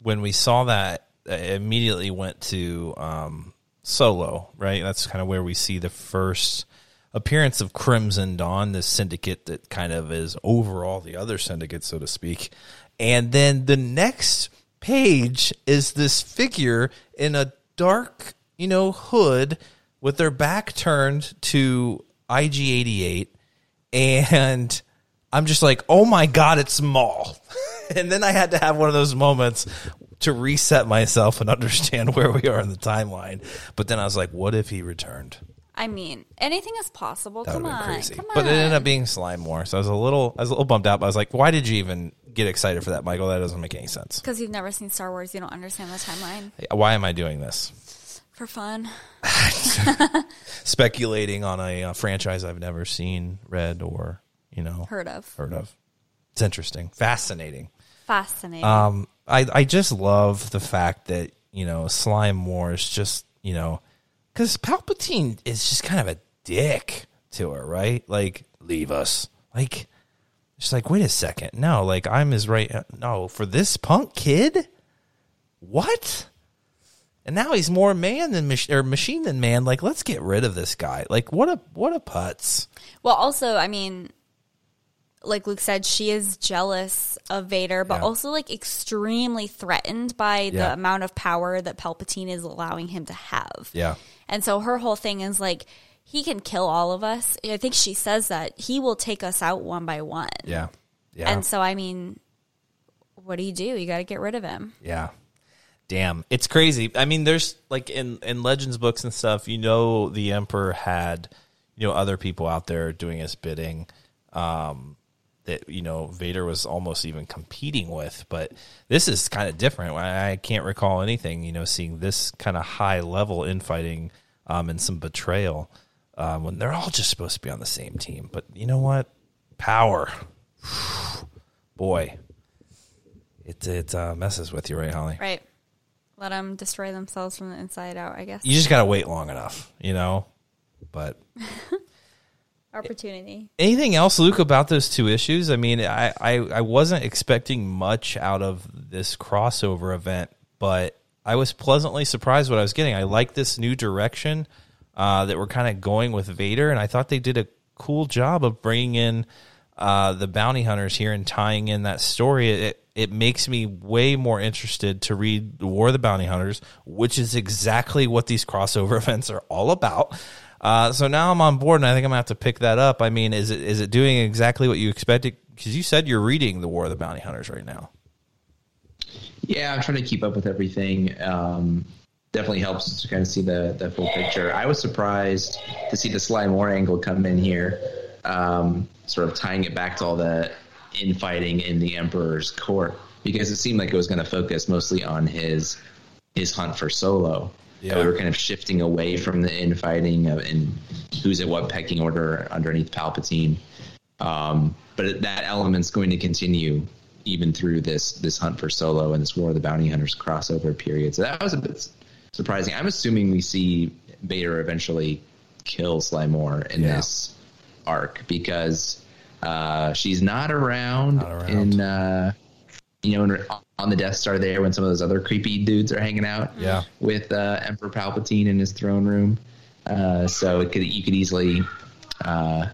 when we saw that, it immediately went to um, Solo, right? That's kind of where we see the first appearance of Crimson Dawn, this syndicate that kind of is over all the other syndicates, so to speak. And then the next page is this figure in a dark, you know, hood with their back turned to IG88 and I'm just like, oh my god, it's Maul. and then I had to have one of those moments to reset myself and understand where we are in the timeline. But then I was like, what if he returned? I mean, anything is possible. That Come on, crazy. come on. But it ended up being Sly Moore, so I was a little, I was a little bummed out. But I was like, why did you even get excited for that, Michael? That doesn't make any sense. because you've never seen Star Wars, you don't understand the timeline. Why am I doing this? For fun, Speculating on a, uh franchise I've never seen, read, or you know heard of, heard of. It's interesting, fascinating. fascinating. Um, I I just love the fact that you know Slime Moore is just you know because Palpatine is just kind of a dick to her, right? Like leave us, like she's like, wait a second, no, like I'm his right, no, for this punk kid, what? And now he's more man than mach- or machine than man. Like, let's get rid of this guy. Like, what a what a putz. well, also, I mean, like Luke said, she is jealous of Vader, but Yeah. also like extremely threatened by the Yeah. amount of power that Palpatine is allowing him to have. Yeah, And so her whole thing is like, he can kill all of us. I think she says that he will take us out one by one. yeah, yeah. And so, I mean, what do you do? You got to get rid of him. Yeah. Damn. It's crazy. I mean, there's like in, in legends books and stuff, you know, the emperor had, you know, other people out there doing his bidding. Um, that, you know, Vader was almost even competing with, but this is kind of different. I, can't recall anything, you know, seeing this kind of high level infighting, um, and some betrayal, um, when they're all just supposed to be on the same team. But you know what? Power. Boy. It, it uh, messes with you, right, Holly? Right. Let them destroy themselves from the inside out, I guess. you just gotta wait long enough, you know. But opportunity. Anything else, Luke, about those two issues? I mean, I, I, I wasn't expecting much out of this crossover event, but I was pleasantly surprised what I was getting. I like this new direction uh, that we're kind of going with Vader, and I thought they did a cool job of bringing in uh, the bounty hunters here and tying in that story. It, it makes me way more interested to read War of the Bounty Hunters, which is exactly what these crossover events are all about. Uh, so now I'm on board, and I think I'm gonna have to pick that up. I mean, is it is it doing exactly what you expected? Because you said you're reading the War of the Bounty Hunters right now. Yeah, I'm trying to keep up with everything. Um, definitely helps to kind of see the the full picture. I was surprised to see the Sly Moore angle come in here, um, sort of tying it back to all the infighting in the Emperor's court because it seemed like it was going to focus mostly on his his hunt for Solo. Yeah. we were kind of shifting away from the infighting of, and who's at what pecking order underneath Palpatine. Um, but that element's going to continue even through this this hunt for Solo and this War of the Bounty Hunters crossover period. So that was a bit surprising. I'm assuming we see Vader eventually kill Sly Moore in Yeah. this arc because uh, she's not around, Not around. in uh, you know on the Death Star there when some of those other creepy dudes are hanging out Yeah. with uh, Emperor Palpatine in his throne room. Uh, so it could you could easily uh,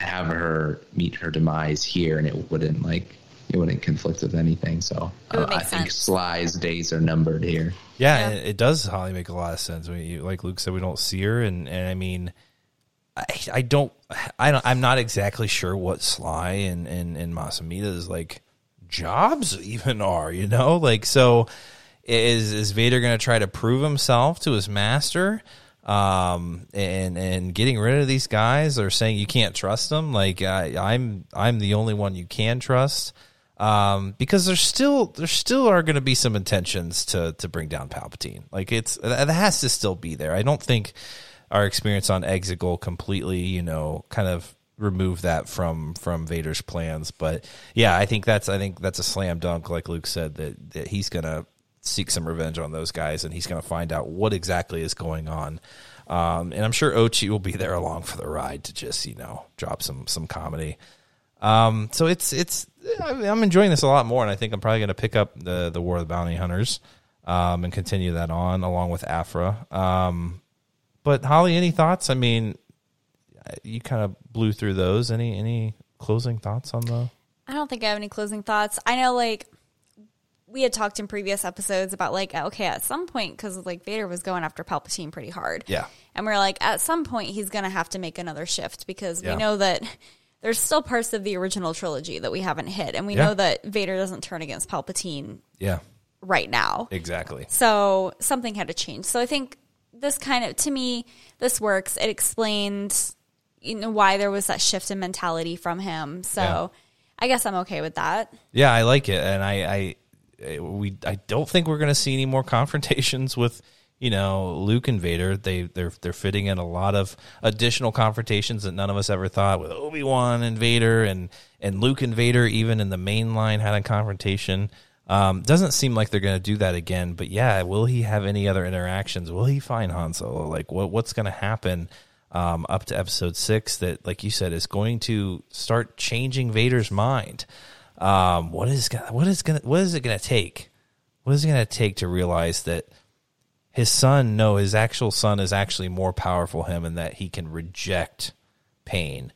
have her meet her demise here, and it wouldn't like it wouldn't conflict with anything. So uh, I make think. Sly's days are numbered here. Yeah, Yeah. It, it does, Holly, make a lot of sense. When you, like Luke said, we don't see her, and, and I mean, I, I don't, I don't, I'm not exactly sure what Sly and and and Mas Amedda is like jobs even are. You know, like so, is is Vader going to try to prove himself to his master? Um and and getting rid of these guys or saying you can't trust them like I, I'm I'm the only one you can trust um, because there's still there still are going to be some intentions to to bring down Palpatine. Like it's that has to still be there. I don't think our experience on Exegol completely, you know, kind of remove that from from Vader's plans. But yeah, I think that's I think that's a slam dunk, like Luke said that that he's gonna seek some revenge on those guys and he's gonna find out what exactly is going on. Um, and I'm sure Ochi will be there along for the ride to just you know drop some some comedy. Um, so it's it's I'm enjoying this a lot more, and I think I'm probably going to pick up the the War of the Bounty Hunters, um, and continue that on along with Aphra. Um, but Holly, any thoughts? I mean, you kind of blew through those. Any any closing thoughts on the? I don't think I have any closing thoughts. I know, like, we had talked in previous episodes about, like, okay, at some point, because, like, Vader was going after Palpatine pretty hard. Yeah. And we are like, at some point, he's going to have to make another shift because Yeah. we know that there's still parts of the original trilogy that we haven't hit. And we Yeah. know that Vader doesn't turn against Palpatine Yeah, right now. exactly. So something had to change. So I think this kind of, to me, this works. It explained, you know, why there was that shift in mentality from him. So Yeah. I guess I'm okay with that. Yeah, I like it, and I, I, we, I don't think we're going to see any more confrontations with, you know, Luke and Vader. They, they're, they're fitting in a lot of additional confrontations that none of us ever thought with Obi Wan and Vader, and and Luke and Vader, even in the main line, had a confrontation. Um, doesn't seem like they're going to do that again. But yeah, will he have any other interactions? Will he find Han Solo? Like, what, what's going to happen? Um, up to episode six that, like you said, is going to start changing Vader's mind. Um, what is what is gonna what is it gonna take? What is it gonna take to realize that his son, no, his actual son is actually more powerful him, and that he can reject pain.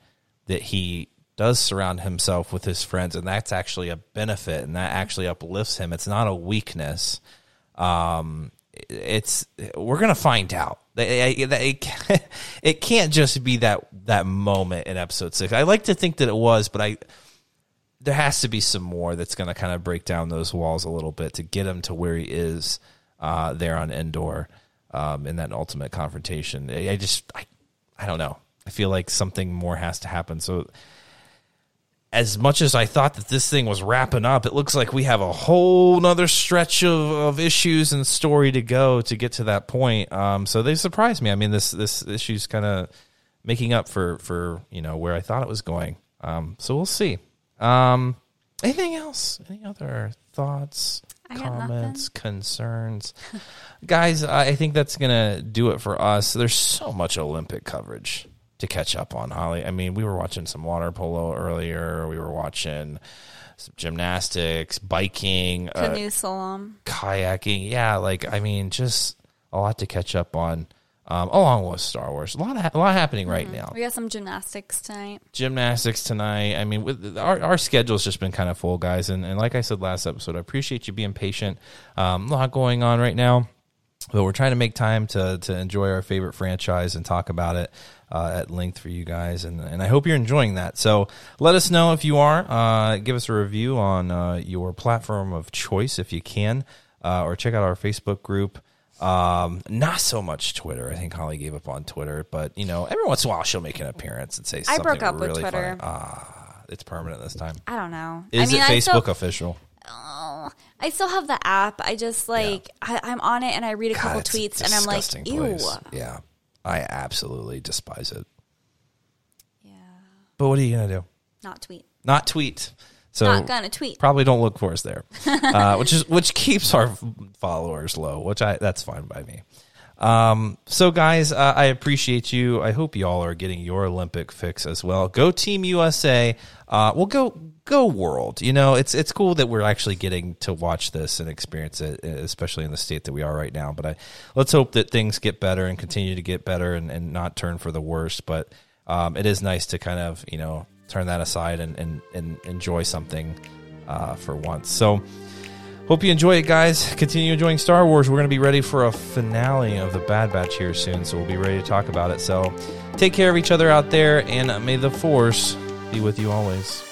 That he does surround himself with his friends, and that's actually a benefit, and that actually uplifts him. It's not a weakness um, it's we're gonna find out. It, can't- just be that that moment in episode six. I like to think that it was, but I there has to be some more that's gonna kind of break down those walls a little bit to get him to where he is uh, there on Endor um, in that ultimate confrontation. I just I I don't know. I feel like something more has to happen. So as much as I thought that this thing was wrapping up, it looks like we have a whole nother stretch of, of issues and story to go to get to that point. Um, so they surprised me. I mean, this this issue's kind of making up for for you know where I thought it was going. Um, so we'll see. Um, anything else? Any other thoughts, comments, concerns, guys? I I think that's gonna do it for us. There's so much Olympic coverage. To catch up on, Holly. I mean, we were watching some water polo earlier. We were watching some gymnastics, biking, uh, slalom. kayaking. Yeah, like I mean, just a lot to catch up on. Um, along with Star Wars, a lot of a lot happening right now. We got some gymnastics tonight. Gymnastics tonight. I mean, with our our schedule's just been kind of full, guys. And, and like I said last episode, I appreciate you being patient. Um, a lot going on right now, but we're trying to make time to to enjoy our favorite franchise and talk about it uh, at length for you guys. And and I hope you're enjoying that. So let us know if you are. Uh, give us a review on uh, your platform of choice if you can, uh, or check out our Facebook group. Um, not so much Twitter. I think Holly gave up on Twitter, but you know, every once in a while she'll make an appearance and say I something broke up with really Twitter. funny. Ah, it's permanent this time. I don't know. Is I mean, it Facebook still, official? Oh, I still have the app. I just like I, I'm on it and I read a couple God, a tweets and I'm like, ew. place. Yeah, I absolutely despise it. Yeah, But what are you gonna do? not tweet. Not tweet. So Not gonna tweet. probably don't look for us there, uh, which is which keeps our followers low. Which I that's fine by me. Um, so guys, uh, I appreciate you. I hope you all are getting your Olympic fix as well. Go Team USA. Uh, well, go go world. You know, it's it's cool that we're actually getting to watch this and experience it, especially in the state that we are right now. But I let's hope that things get better and continue to get better and, and not turn for the worst. But um, it is nice to kind of you know turn that aside and and, and enjoy something uh, for once. So. Hope you enjoy it, guys. Continue enjoying Star Wars. We're going to be ready for a finale of the Bad Batch here soon, so we'll be ready to talk about it. So take care of each other out there, and may the Force be with you always.